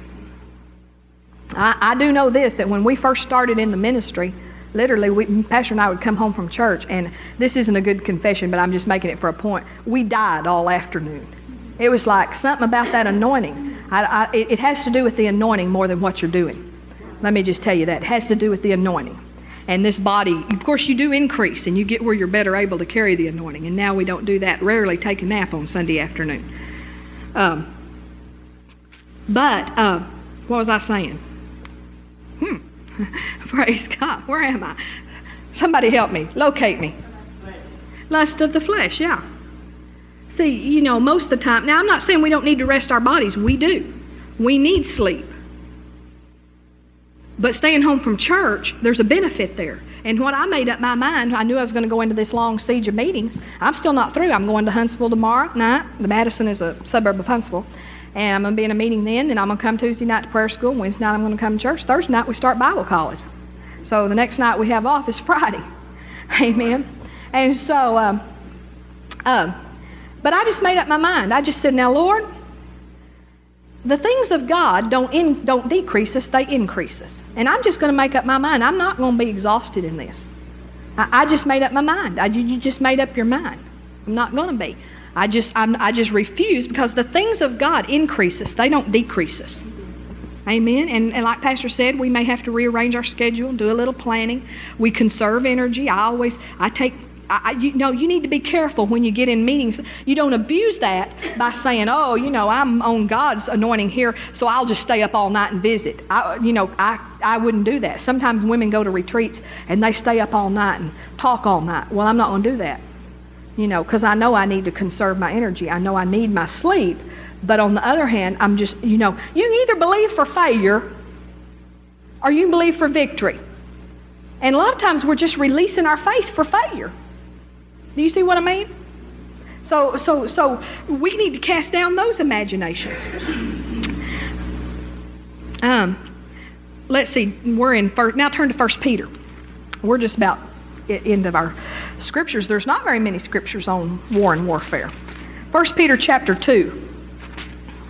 I, I do know this that when we first started in the ministry, literally, we, Pastor and I would come home from church, and this isn't a good confession, but I'm just making it for a point. We died all afternoon. It was like something about that anointing. I, I, it has to do with the anointing more than what you're doing. Let me just tell you that. It has to do with the anointing. And this body, of course, you do increase and you get where you're better able to carry the anointing. And now we don't do that. Rarely take a nap on Sunday afternoon. Um, but, uh, what was I saying? Hmm. [laughs] Praise God. Where am I? Somebody help me. Locate me. Lust of the flesh, yeah. See, you know, most of the time, now I'm not saying we don't need to rest our bodies. We do. We need sleep. But staying home from church, there's a benefit there. And when I made up my mind, I knew I was going to go into this long siege of meetings. I'm still not through. I'm going to Huntsville tomorrow night. The Madison is a suburb of Huntsville. And I'm going to be in a meeting then. Then I'm going to come Tuesday night to prayer school. Wednesday night I'm going to come to church. Thursday night we start Bible college. So the next night we have off is Friday. [laughs] Amen. And so, um, um, but I just made up my mind. I just said, now, Lord, the things of God don't, in, don't decrease us, they increase us. And I'm just going to make up my mind. I'm not going to be exhausted in this. I, I just made up my mind. I, you just made up your mind. I'm not going to be. I just, I'm, I just refuse because the things of God increase us, they don't decrease us. Amen. And, and like Pastor said, we may have to rearrange our schedule, do a little planning. We conserve energy. I always, I take I, you know, you need to be careful when you get in meetings. You don't abuse that by saying, "Oh, you know, I'm on God's anointing here, so I'll just stay up all night and visit." I, you know, I I wouldn't do that. Sometimes women go to retreats and they stay up all night and talk all night. Well, I'm not going to do that. You know, because I know I need to conserve my energy. I know I need my sleep, But on the other hand, I'm just, you know, you either believe for failure or you believe for victory. And a lot of times we're just releasing our faith for failure. Do you see what I mean? So, so, so we need to cast down those imaginations. Um, let's see. We're in first. Now turn to First Peter. We're just about end of our scriptures. There's not very many scriptures on war and warfare. First Peter chapter two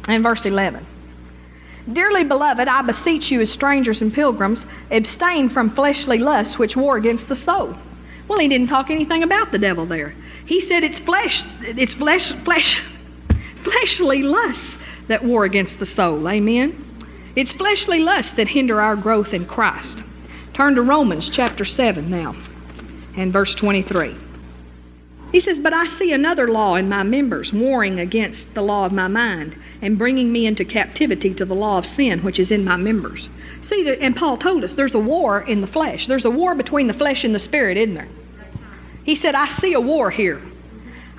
and verse eleven. Dearly beloved, I beseech you as strangers and pilgrims, abstain from fleshly lusts which war against the soul. Well, he didn't talk anything about the devil there. He said it's flesh, it's flesh, flesh, fleshly lusts that war against the soul. Amen. It's fleshly lusts that hinder our growth in Christ. Turn to Romans chapter 7 now and verse 23. He says, But I see another law in my members, warring against the law of my mind and bringing me into captivity to the law of sin which is in my members. See, and Paul told us there's a war in the flesh. There's a war between the flesh and the spirit, isn't there? He said, I see a war here.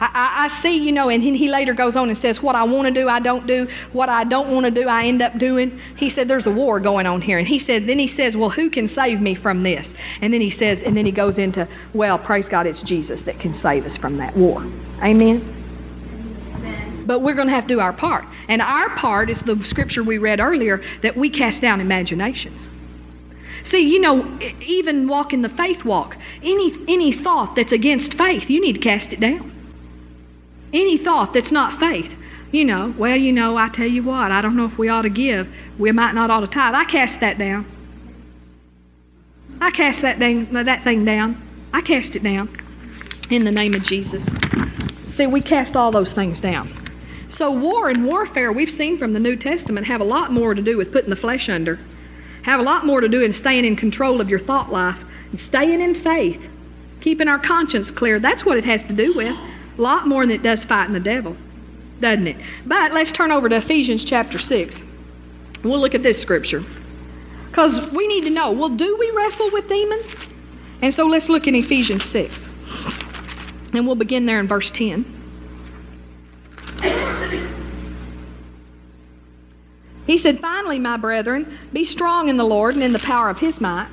I, I, see, you know, and then he later goes on and says, What I want to do, I don't do. What I don't want to do, I end up doing. He said, There's a war going on here. And he said, Then he says, Well, who can save me from this? And then he says, and then he goes into, Well, praise God, it's Jesus that can save us from that war. Amen. But we're going to have to do our part. And our part is the scripture we read earlier that we cast down imaginations. See, you know, even walking the faith walk, any, any thought that's against faith, you need to cast it down. Any thought that's not faith, you know, well, you know, I tell you what, I don't know if we ought to give. We might not ought to tithe. I cast that down. I cast that thing, that thing down. I cast it down in the name of Jesus. See, we cast all those things down. So, war and warfare, we've seen from the New Testament, have a lot more to do with putting the flesh under, have a lot more to do in staying in control of your thought life and staying in faith, keeping our conscience clear. That's what it has to do with. A lot more than it does fighting the devil, doesn't it? But let's turn over to Ephesians chapter 6. We'll look at this scripture. Because we need to know well, do we wrestle with demons? And so let's look in Ephesians 6. And we'll begin there in verse 10. He said, Finally, my brethren, be strong in the Lord and in the power of his might.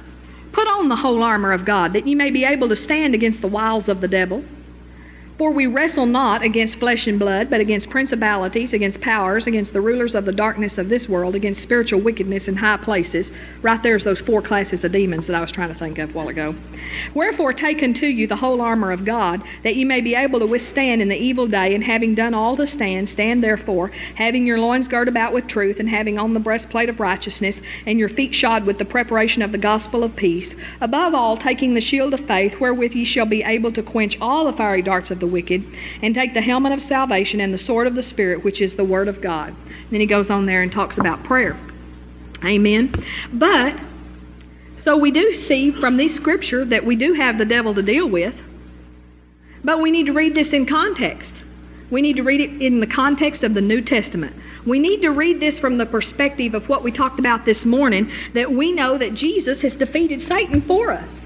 Put on the whole armor of God, that ye may be able to stand against the wiles of the devil. For we wrestle not against flesh and blood, but against principalities, against powers, against the rulers of the darkness of this world, against spiritual wickedness in high places. Right there's those four classes of demons that I was trying to think of a while ago. Wherefore take unto you the whole armor of God, that ye may be able to withstand in the evil day, and having done all to stand, stand therefore, having your loins girt about with truth, and having on the breastplate of righteousness, and your feet shod with the preparation of the gospel of peace. Above all, taking the shield of faith, wherewith ye shall be able to quench all the fiery darts of the wicked, and take the helmet of salvation and the sword of the Spirit, which is the Word of God. And then he goes on there and talks about prayer. Amen. But, so we do see from this scripture that we do have the devil to deal with, but we need to read this in context. We need to read it in the context of the New Testament. We need to read this from the perspective of what we talked about this morning that we know that Jesus has defeated Satan for us.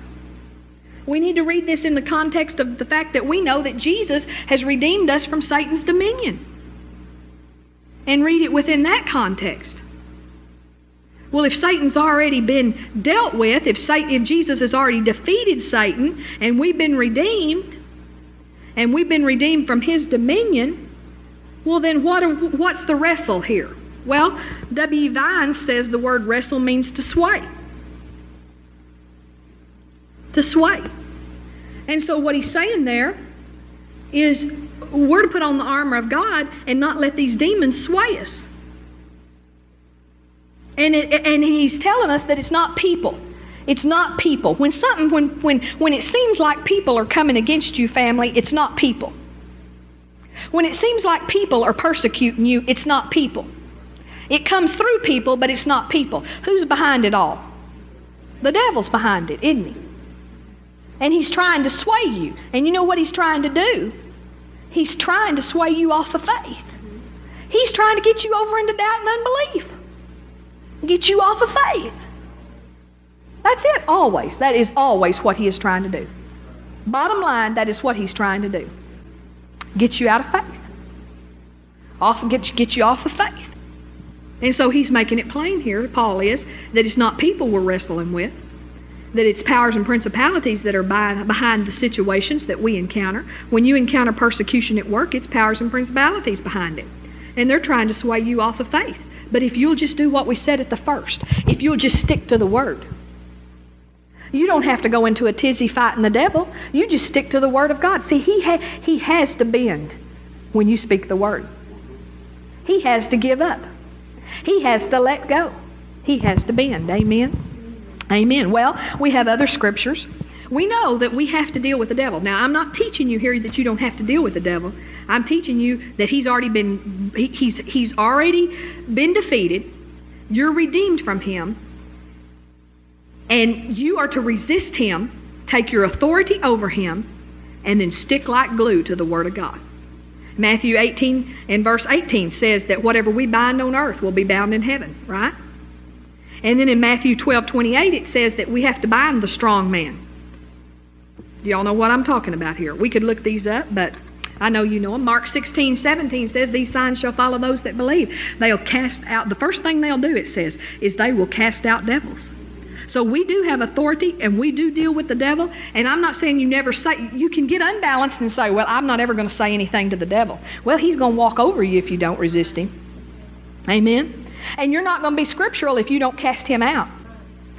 We need to read this in the context of the fact that we know that Jesus has redeemed us from Satan's dominion. And read it within that context. Well, if Satan's already been dealt with, if, Satan, if Jesus has already defeated Satan and we've been redeemed, and we've been redeemed from his dominion, well, then what are, what's the wrestle here? Well, W. Vines says the word wrestle means to sway to sway. And so what he's saying there is we're to put on the armor of God and not let these demons sway us. And, it, and he's telling us that it's not people. It's not people. When something, when, when, when it seems like people are coming against you, family, it's not people. When it seems like people are persecuting you, it's not people. It comes through people, but it's not people. Who's behind it all? The devil's behind it, isn't he? And he's trying to sway you. And you know what he's trying to do? He's trying to sway you off of faith. He's trying to get you over into doubt and unbelief. Get you off of faith. That's it, always. That is always what he is trying to do. Bottom line, that is what he's trying to do. Get you out of faith. off get, you, get you off of faith. And so he's making it plain here, Paul is, that it's not people we're wrestling with, that it's powers and principalities that are by, behind the situations that we encounter. When you encounter persecution at work, it's powers and principalities behind it. And they're trying to sway you off of faith. But if you'll just do what we said at the first, if you'll just stick to the word, you don't have to go into a tizzy fighting the devil. You just stick to the word of God. See, he, ha- he has to bend when you speak the word. He has to give up. He has to let go. He has to bend. Amen. Amen. Well, we have other scriptures. We know that we have to deal with the devil. Now, I'm not teaching you here that you don't have to deal with the devil. I'm teaching you that he's already been he, he's he's already been defeated. You're redeemed from him. And you are to resist him, take your authority over him, and then stick like glue to the word of God. Matthew 18 and verse 18 says that whatever we bind on earth will be bound in heaven, right? And then in Matthew 12 28, it says that we have to bind the strong man. Do y'all know what I'm talking about here? We could look these up, but I know you know them. Mark 16 17 says, These signs shall follow those that believe. They'll cast out, the first thing they'll do, it says, is they will cast out devils. So we do have authority and we do deal with the devil. And I'm not saying you never say, you can get unbalanced and say, well, I'm not ever going to say anything to the devil. Well, he's going to walk over you if you don't resist him. Amen. And you're not going to be scriptural if you don't cast him out.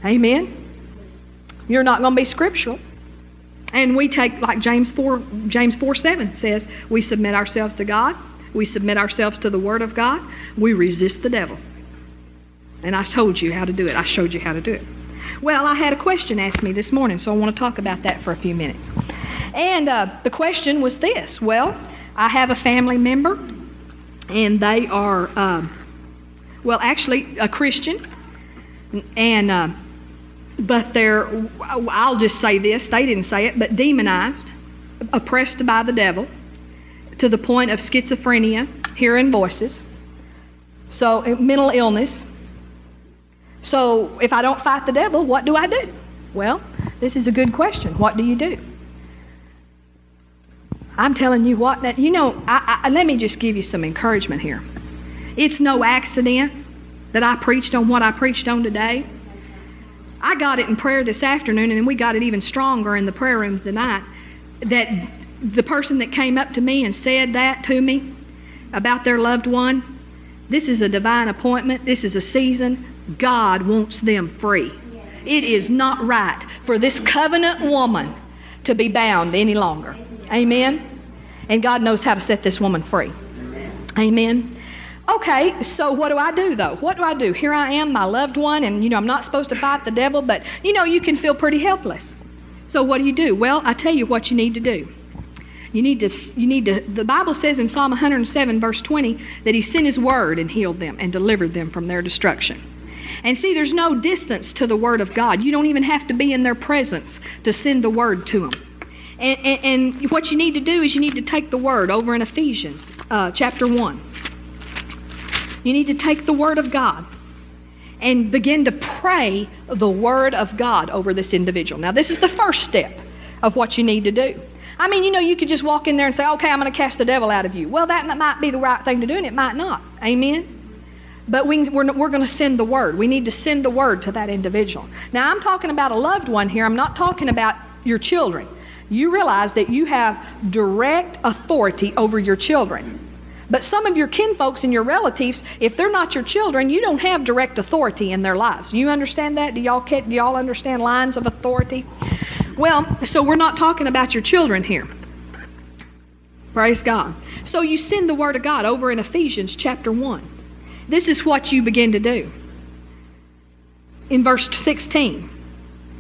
Amen. You're not going to be scriptural. And we take, like James 4, James 4 7 says, we submit ourselves to God. We submit ourselves to the Word of God. We resist the devil. And I told you how to do it. I showed you how to do it. Well, I had a question asked me this morning, so I want to talk about that for a few minutes. And uh, the question was this Well, I have a family member, and they are, um, well, actually a Christian, and uh, but they're, I'll just say this, they didn't say it, but demonized, oppressed by the devil to the point of schizophrenia, hearing voices, so mental illness so if I don't fight the devil, what do I do? Well, this is a good question. What do you do? I'm telling you what, that, you know, I, I, let me just give you some encouragement here. It's no accident that I preached on what I preached on today. I got it in prayer this afternoon, and then we got it even stronger in the prayer room tonight. That the person that came up to me and said that to me about their loved one, this is a divine appointment, this is a season. God wants them free. It is not right for this covenant woman to be bound any longer. Amen. And God knows how to set this woman free. Amen. Okay, so what do I do though? What do I do? Here I am, my loved one, and you know, I'm not supposed to fight the devil, but you know, you can feel pretty helpless. So what do you do? Well, I tell you what you need to do. You need to, you need to, the Bible says in Psalm 107, verse 20, that He sent His word and healed them and delivered them from their destruction. And see, there's no distance to the Word of God. You don't even have to be in their presence to send the Word to them. And, and, and what you need to do is you need to take the Word over in Ephesians uh, chapter 1. You need to take the Word of God and begin to pray the Word of God over this individual. Now, this is the first step of what you need to do. I mean, you know, you could just walk in there and say, okay, I'm going to cast the devil out of you. Well, that might be the right thing to do, and it might not. Amen? But we, we're, we're going to send the word. We need to send the word to that individual. Now, I'm talking about a loved one here. I'm not talking about your children. You realize that you have direct authority over your children. But some of your kinfolks and your relatives, if they're not your children, you don't have direct authority in their lives. You understand that? Do y'all, do y'all understand lines of authority? Well, so we're not talking about your children here. Praise God. So you send the Word of God over in Ephesians chapter 1. This is what you begin to do. In verse 16,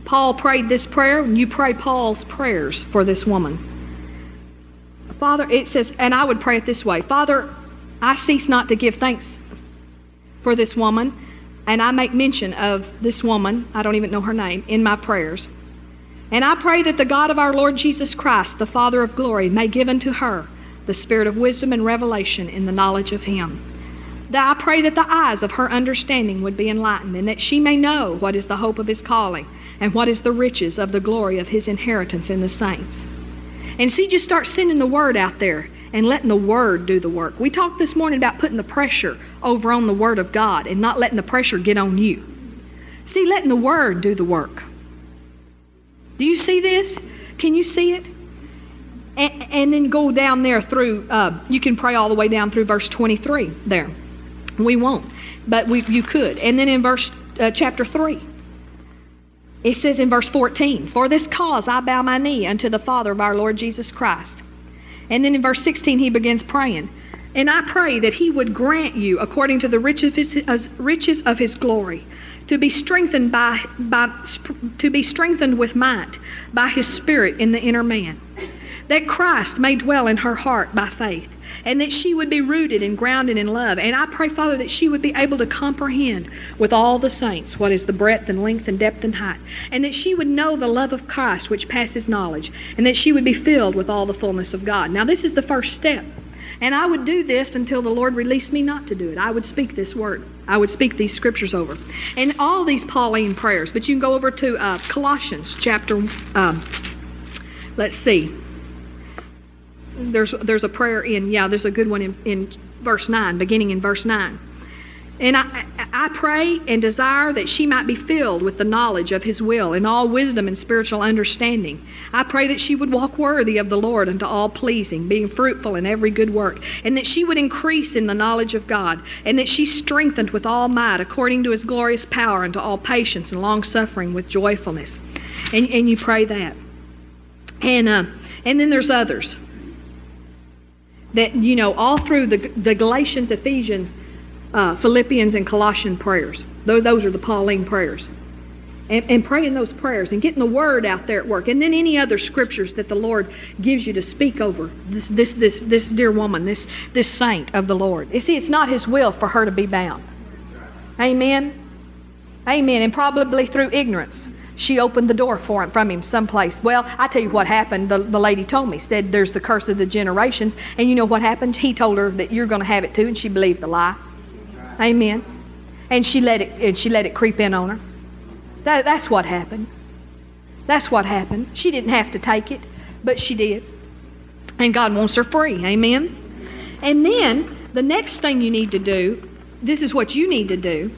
Paul prayed this prayer, and you pray Paul's prayers for this woman. Father, it says, and I would pray it this way Father, I cease not to give thanks for this woman, and I make mention of this woman, I don't even know her name, in my prayers. And I pray that the God of our Lord Jesus Christ, the Father of glory, may give unto her the spirit of wisdom and revelation in the knowledge of Him that I pray that the eyes of her understanding would be enlightened, and that she may know what is the hope of his calling, and what is the riches of the glory of his inheritance in the saints. And see, just start sending the word out there. and letting the Word do the work. We talked this morning about putting the pressure over on the Word of God and not letting the pressure get on you. See, letting the Word do the work. Do you see this? Can you see it? And, and then go down there through, uh, you can pray all the way down through verse 23 there. We won't, but we, you could. And then in verse uh, chapter 3, it says in verse 14, For this cause I bow my knee unto the Father of our Lord Jesus Christ. And then in verse 16, he begins praying. And I pray that he would grant you, according to the riches of his, riches of his glory, to be strengthened by, by to be strengthened with might by his spirit in the inner man that christ may dwell in her heart by faith and that she would be rooted and grounded in love and i pray father that she would be able to comprehend with all the saints what is the breadth and length and depth and height and that she would know the love of christ which passes knowledge and that she would be filled with all the fullness of god now this is the first step and I would do this until the Lord released me not to do it. I would speak this word. I would speak these scriptures over. And all these Pauline prayers. But you can go over to uh, Colossians chapter, um, let's see. There's, there's a prayer in, yeah, there's a good one in, in verse 9, beginning in verse 9. And I, I pray and desire that she might be filled with the knowledge of His will in all wisdom and spiritual understanding. I pray that she would walk worthy of the Lord unto all pleasing, being fruitful in every good work, and that she would increase in the knowledge of God, and that she strengthened with all might according to His glorious power unto all patience and long suffering with joyfulness. And, and you pray that. And, uh, and then there's others that, you know, all through the, the Galatians, Ephesians, uh, Philippians and Colossian prayers. Those, those are the Pauline prayers. And, and praying those prayers and getting the word out there at work. And then any other scriptures that the Lord gives you to speak over this, this, this, this dear woman, this, this saint of the Lord. You see, it's not His will for her to be bound. Amen? Amen. And probably through ignorance she opened the door for him from him someplace. Well, I tell you what happened. The, the lady told me, said there's the curse of the generations. And you know what happened? He told her that you're going to have it too, and she believed the lie. Amen. And she let it and she let it creep in on her. That, that's what happened. That's what happened. She didn't have to take it, but she did. And God wants her free. Amen. And then the next thing you need to do, this is what you need to do.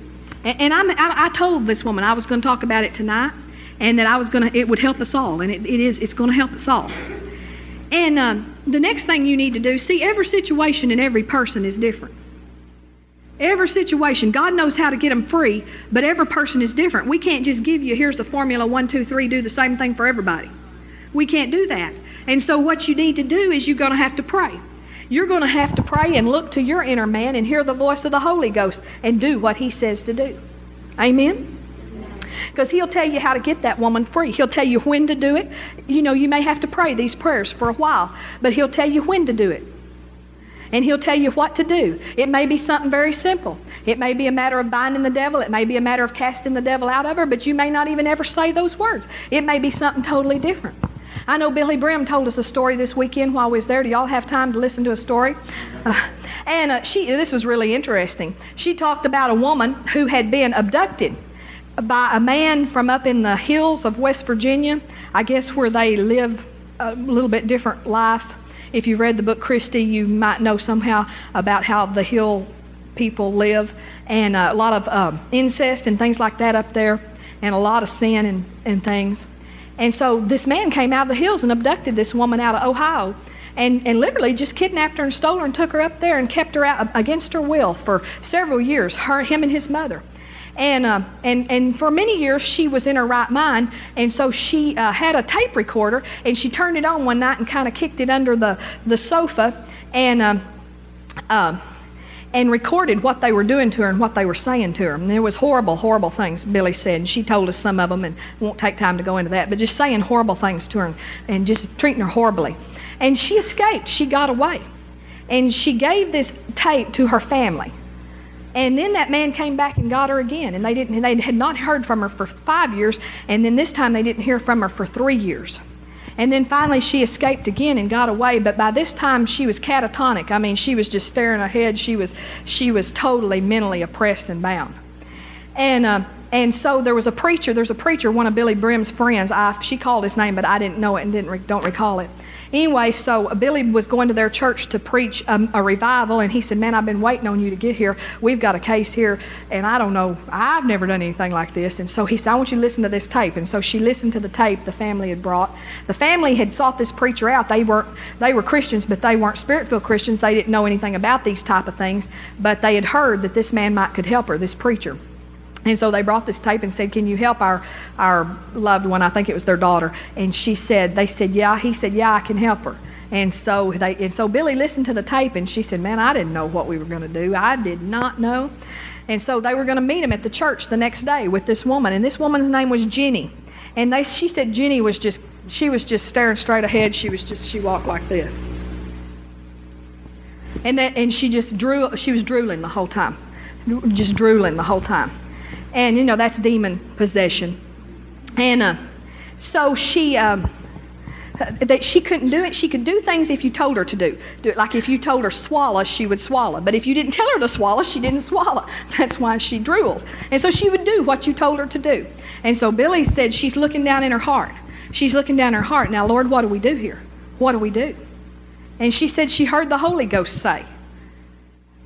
And, I, I told this woman I was going to talk about it tonight, and that I was going to. It would help us all, and it, it is. It's going to help us all. And um, the next thing you need to do, see, every situation and every person is different. Every situation, God knows how to get them free, but every person is different. We can't just give you, here's the formula one, two, three, do the same thing for everybody. We can't do that. And so, what you need to do is you're going to have to pray. You're going to have to pray and look to your inner man and hear the voice of the Holy Ghost and do what He says to do. Amen? Because He'll tell you how to get that woman free. He'll tell you when to do it. You know, you may have to pray these prayers for a while, but He'll tell you when to do it and he'll tell you what to do. It may be something very simple. It may be a matter of binding the devil. It may be a matter of casting the devil out of her, but you may not even ever say those words. It may be something totally different. I know Billye Brim told us a story this weekend while we was there. Do y'all have time to listen to a story? Uh, and uh, she, this was really interesting. She talked about a woman who had been abducted by a man from up in the hills of West Virginia, I guess where they live a little bit different life if you read the book Christy, you might know somehow about how the hill people live and uh, a lot of um, incest and things like that up there and a lot of sin and, and things. And so this man came out of the hills and abducted this woman out of Ohio and, and literally just kidnapped her and stole her and took her up there and kept her out against her will for several years, her, him and his mother. And, uh, and, and for many years, she was in her right mind. And so she uh, had a tape recorder and she turned it on one night and kind of kicked it under the, the sofa and, um, uh, and recorded what they were doing to her and what they were saying to her. And there was horrible, horrible things, Billye said. And she told us some of them and won't take time to go into that, but just saying horrible things to her and, and just treating her horribly. And she escaped. She got away. And she gave this tape to her family. And then that man came back and got her again, and they didn't. They had not heard from her for five years, and then this time they didn't hear from her for three years. And then finally she escaped again and got away, but by this time she was catatonic. I mean, she was just staring ahead. She was she was totally mentally oppressed and bound. And uh, and so there was a preacher. There's a preacher, one of Billye Brim's friends. I, she called his name, but I didn't know it and didn't don't recall it. Anyway, so Billye was going to their church to preach um, a revival, and he said, "Man, I've been waiting on you to get here. We've got a case here, and I don't know. I've never done anything like this." And so he said, "I want you to listen to this tape." And so she listened to the tape the family had brought. The family had sought this preacher out. They weren't they were Christians, but they weren't spirit-filled Christians. They didn't know anything about these type of things, but they had heard that this man might could help her, this preacher. And so they brought this tape and said, Can you help our, our loved one? I think it was their daughter. And she said, They said, Yeah. He said, Yeah, I can help her. And so they and so Billye listened to the tape and she said, Man, I didn't know what we were going to do. I did not know. And so they were going to meet him at the church the next day with this woman. And this woman's name was Jenny. And they she said Jenny was just she was just staring straight ahead. She was just she walked like this. And that and she just drew she was drooling the whole time. Just drooling the whole time and you know that's demon possession. And uh, so she. Um, that she couldn't do it. She could do things if you told her to do. Do it like if you told her swallow, she would swallow. But if you didn't tell her to swallow, she didn't swallow. [laughs] That's why she drooled. And so she would do what you told her to do. And so Billye said she's looking down in her heart. She's looking down her heart. Now, Lord, what do we do here? What do we do? And she said she heard the Holy Ghost say,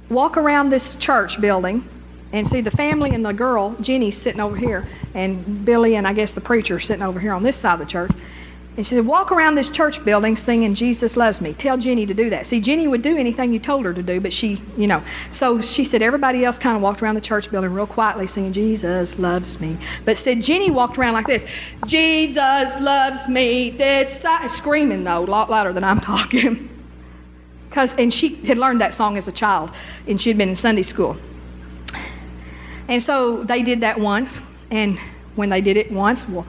Walk around this church building and see the family and the girl, Jenny, sitting over here, and Billye and I guess the preacher sitting over here on this side of the church. And she said, Walk around this church building singing Jesus Loves Me. Tell Jenny to do that. See, Jenny would do anything you told her to do, but she, you know. So she said everybody else kind of walked around the church building real quietly singing Jesus Loves Me. But said Jenny walked around like this Jesus loves me. This screaming, though, a lot louder than I'm [laughs] talking. Cause, and she had learned that song as a child, and she had been in Sunday school. And so they did that once. And when they did it once, well,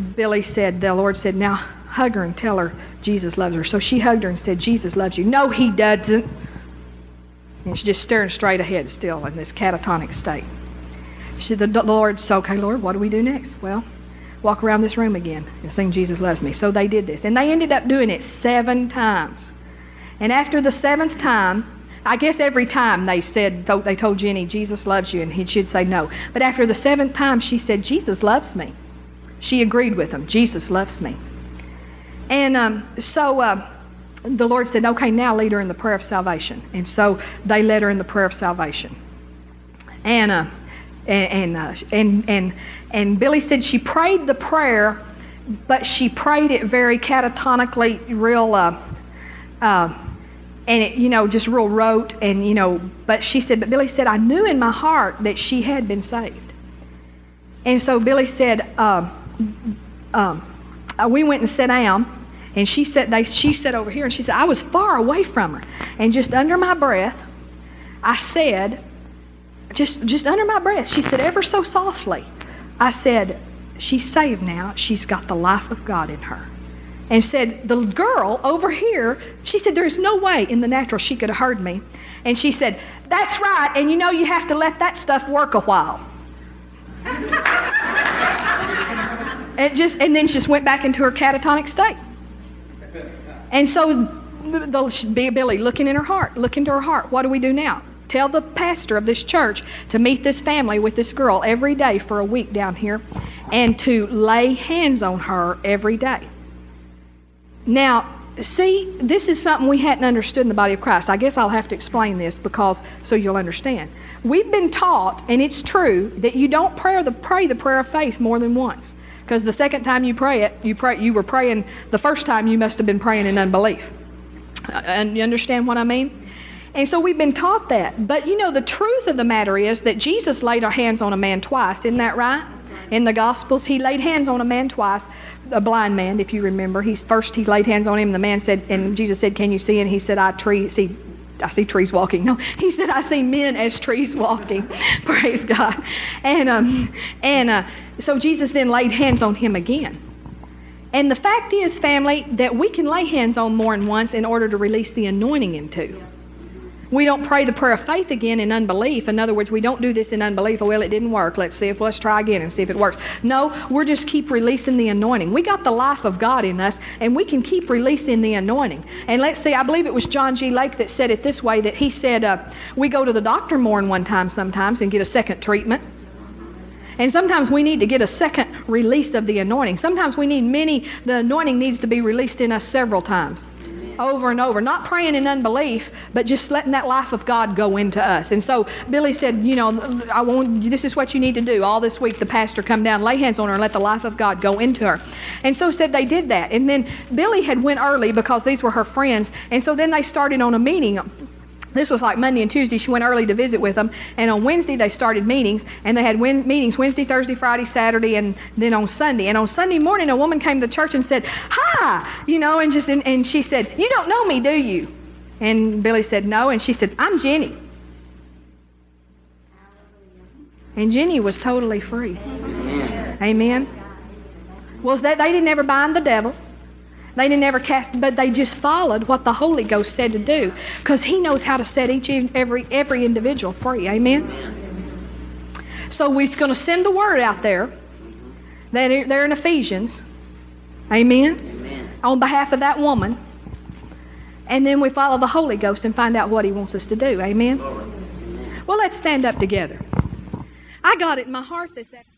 Billye said, the Lord said, now hug her and tell her Jesus loves her. So she hugged her and said, Jesus loves you. No, he doesn't. And she's just staring straight ahead still in this catatonic state. She said, the, the Lord said, okay, Lord, what do we do next? Well, walk around this room again and sing Jesus loves me. So they did this. And they ended up doing it seven times. And after the seventh time, I guess every time they said, they told Jenny, Jesus loves you, and she'd say no. But after the seventh time, she said, Jesus loves me. She agreed with him. Jesus loves me. And um, so uh, the Lord said, okay, now lead her in the prayer of salvation. And so they led her in the prayer of salvation. And, uh, and, and, uh, and, and, and Billye said she prayed the prayer, but she prayed it very catatonically, real. Uh, uh, and it, you know, just real rote. And, you know, but she said, but Billye said, I knew in my heart that she had been saved. And so Billye said, um, um, uh, we went and sat down. And she said, they, she sat over here and she said, I was far away from her. And just under my breath, I said, just, just under my breath, she said, ever so softly, I said, she's saved now. She's got the life of God in her and said, The girl over here, she said, There's no way in the natural she could have heard me. And she said, That's right, and you know you have to let that stuff work a while. [laughs] it just and then she just went back into her catatonic state. And so the, Billye looking in her heart, look into her heart. What do we do now? Tell the pastor of this church to meet this family with this girl every day for a week down here and to lay hands on her every day. Now, see, this is something we hadn't understood in the body of Christ. I guess I'll have to explain this because so you'll understand. We've been taught, and it's true, that you don't pray the, pray the prayer of faith more than once. Because the second time you pray it, you pray you were praying the first time you must have been praying in unbelief. Uh, and you understand what I mean? And so we've been taught that. But you know, the truth of the matter is that Jesus laid our hands on a man twice. Isn't that right? In the Gospels, he laid hands on a man twice, a blind man, if you remember. He's first he laid hands on him. The man said, and Jesus said, "Can you see?" And he said, "I tree see." I see trees walking. No, [laughs] he said, I see men as trees walking. [laughs] Praise God. And, um, and uh, so Jesus then laid hands on him again. And the fact is, family, that we can lay hands on more than once in order to release the anointing into. We don't pray the prayer of faith again in unbelief. In other words, we don't do this in unbelief. Oh, well, it didn't work. Let's see if let's try again and see if it works. No, we're just keep releasing the anointing. We got the life of God in us, and we can keep releasing the anointing. And let's see, I believe it was John G. Lake that said it this way: that he said, uh, "We go to the doctor more than one time sometimes and get a second treatment." And sometimes we need to get a second release of the anointing. Sometimes we need many, the anointing needs to be released in us several times over and over. Not praying in unbelief, but just letting that life of God go into us. And so Billye said, you know, I want this is what you need to do. All this week the pastor come down, lay hands on her and let the life of God go into her. And so said they did that. And then Billye had went early because these were her friends. And so then they started on a meeting this was like Monday and Tuesday. She went early to visit with them. And on Wednesday, they started meetings. And they had win- meetings Wednesday, Thursday, Friday, Saturday, and then on Sunday. And on Sunday morning, a woman came to church and said, Hi, you know, and just, and, and she said, You don't know me, do you? And Billye said, No. And she said, I'm Jenny. And Jenny was totally free. Amen. Amen. Well, they, they didn't ever bind the devil. They didn't ever cast, but they just followed what the Holy Ghost said to do, because He knows how to set each every every individual free. Amen. So we're going to send the word out there. That they're in Ephesians. Amen. Amen. On behalf of that woman. And then we follow the Holy Ghost and find out what He wants us to do. Amen. Well, let's stand up together. I got it in my heart this afternoon.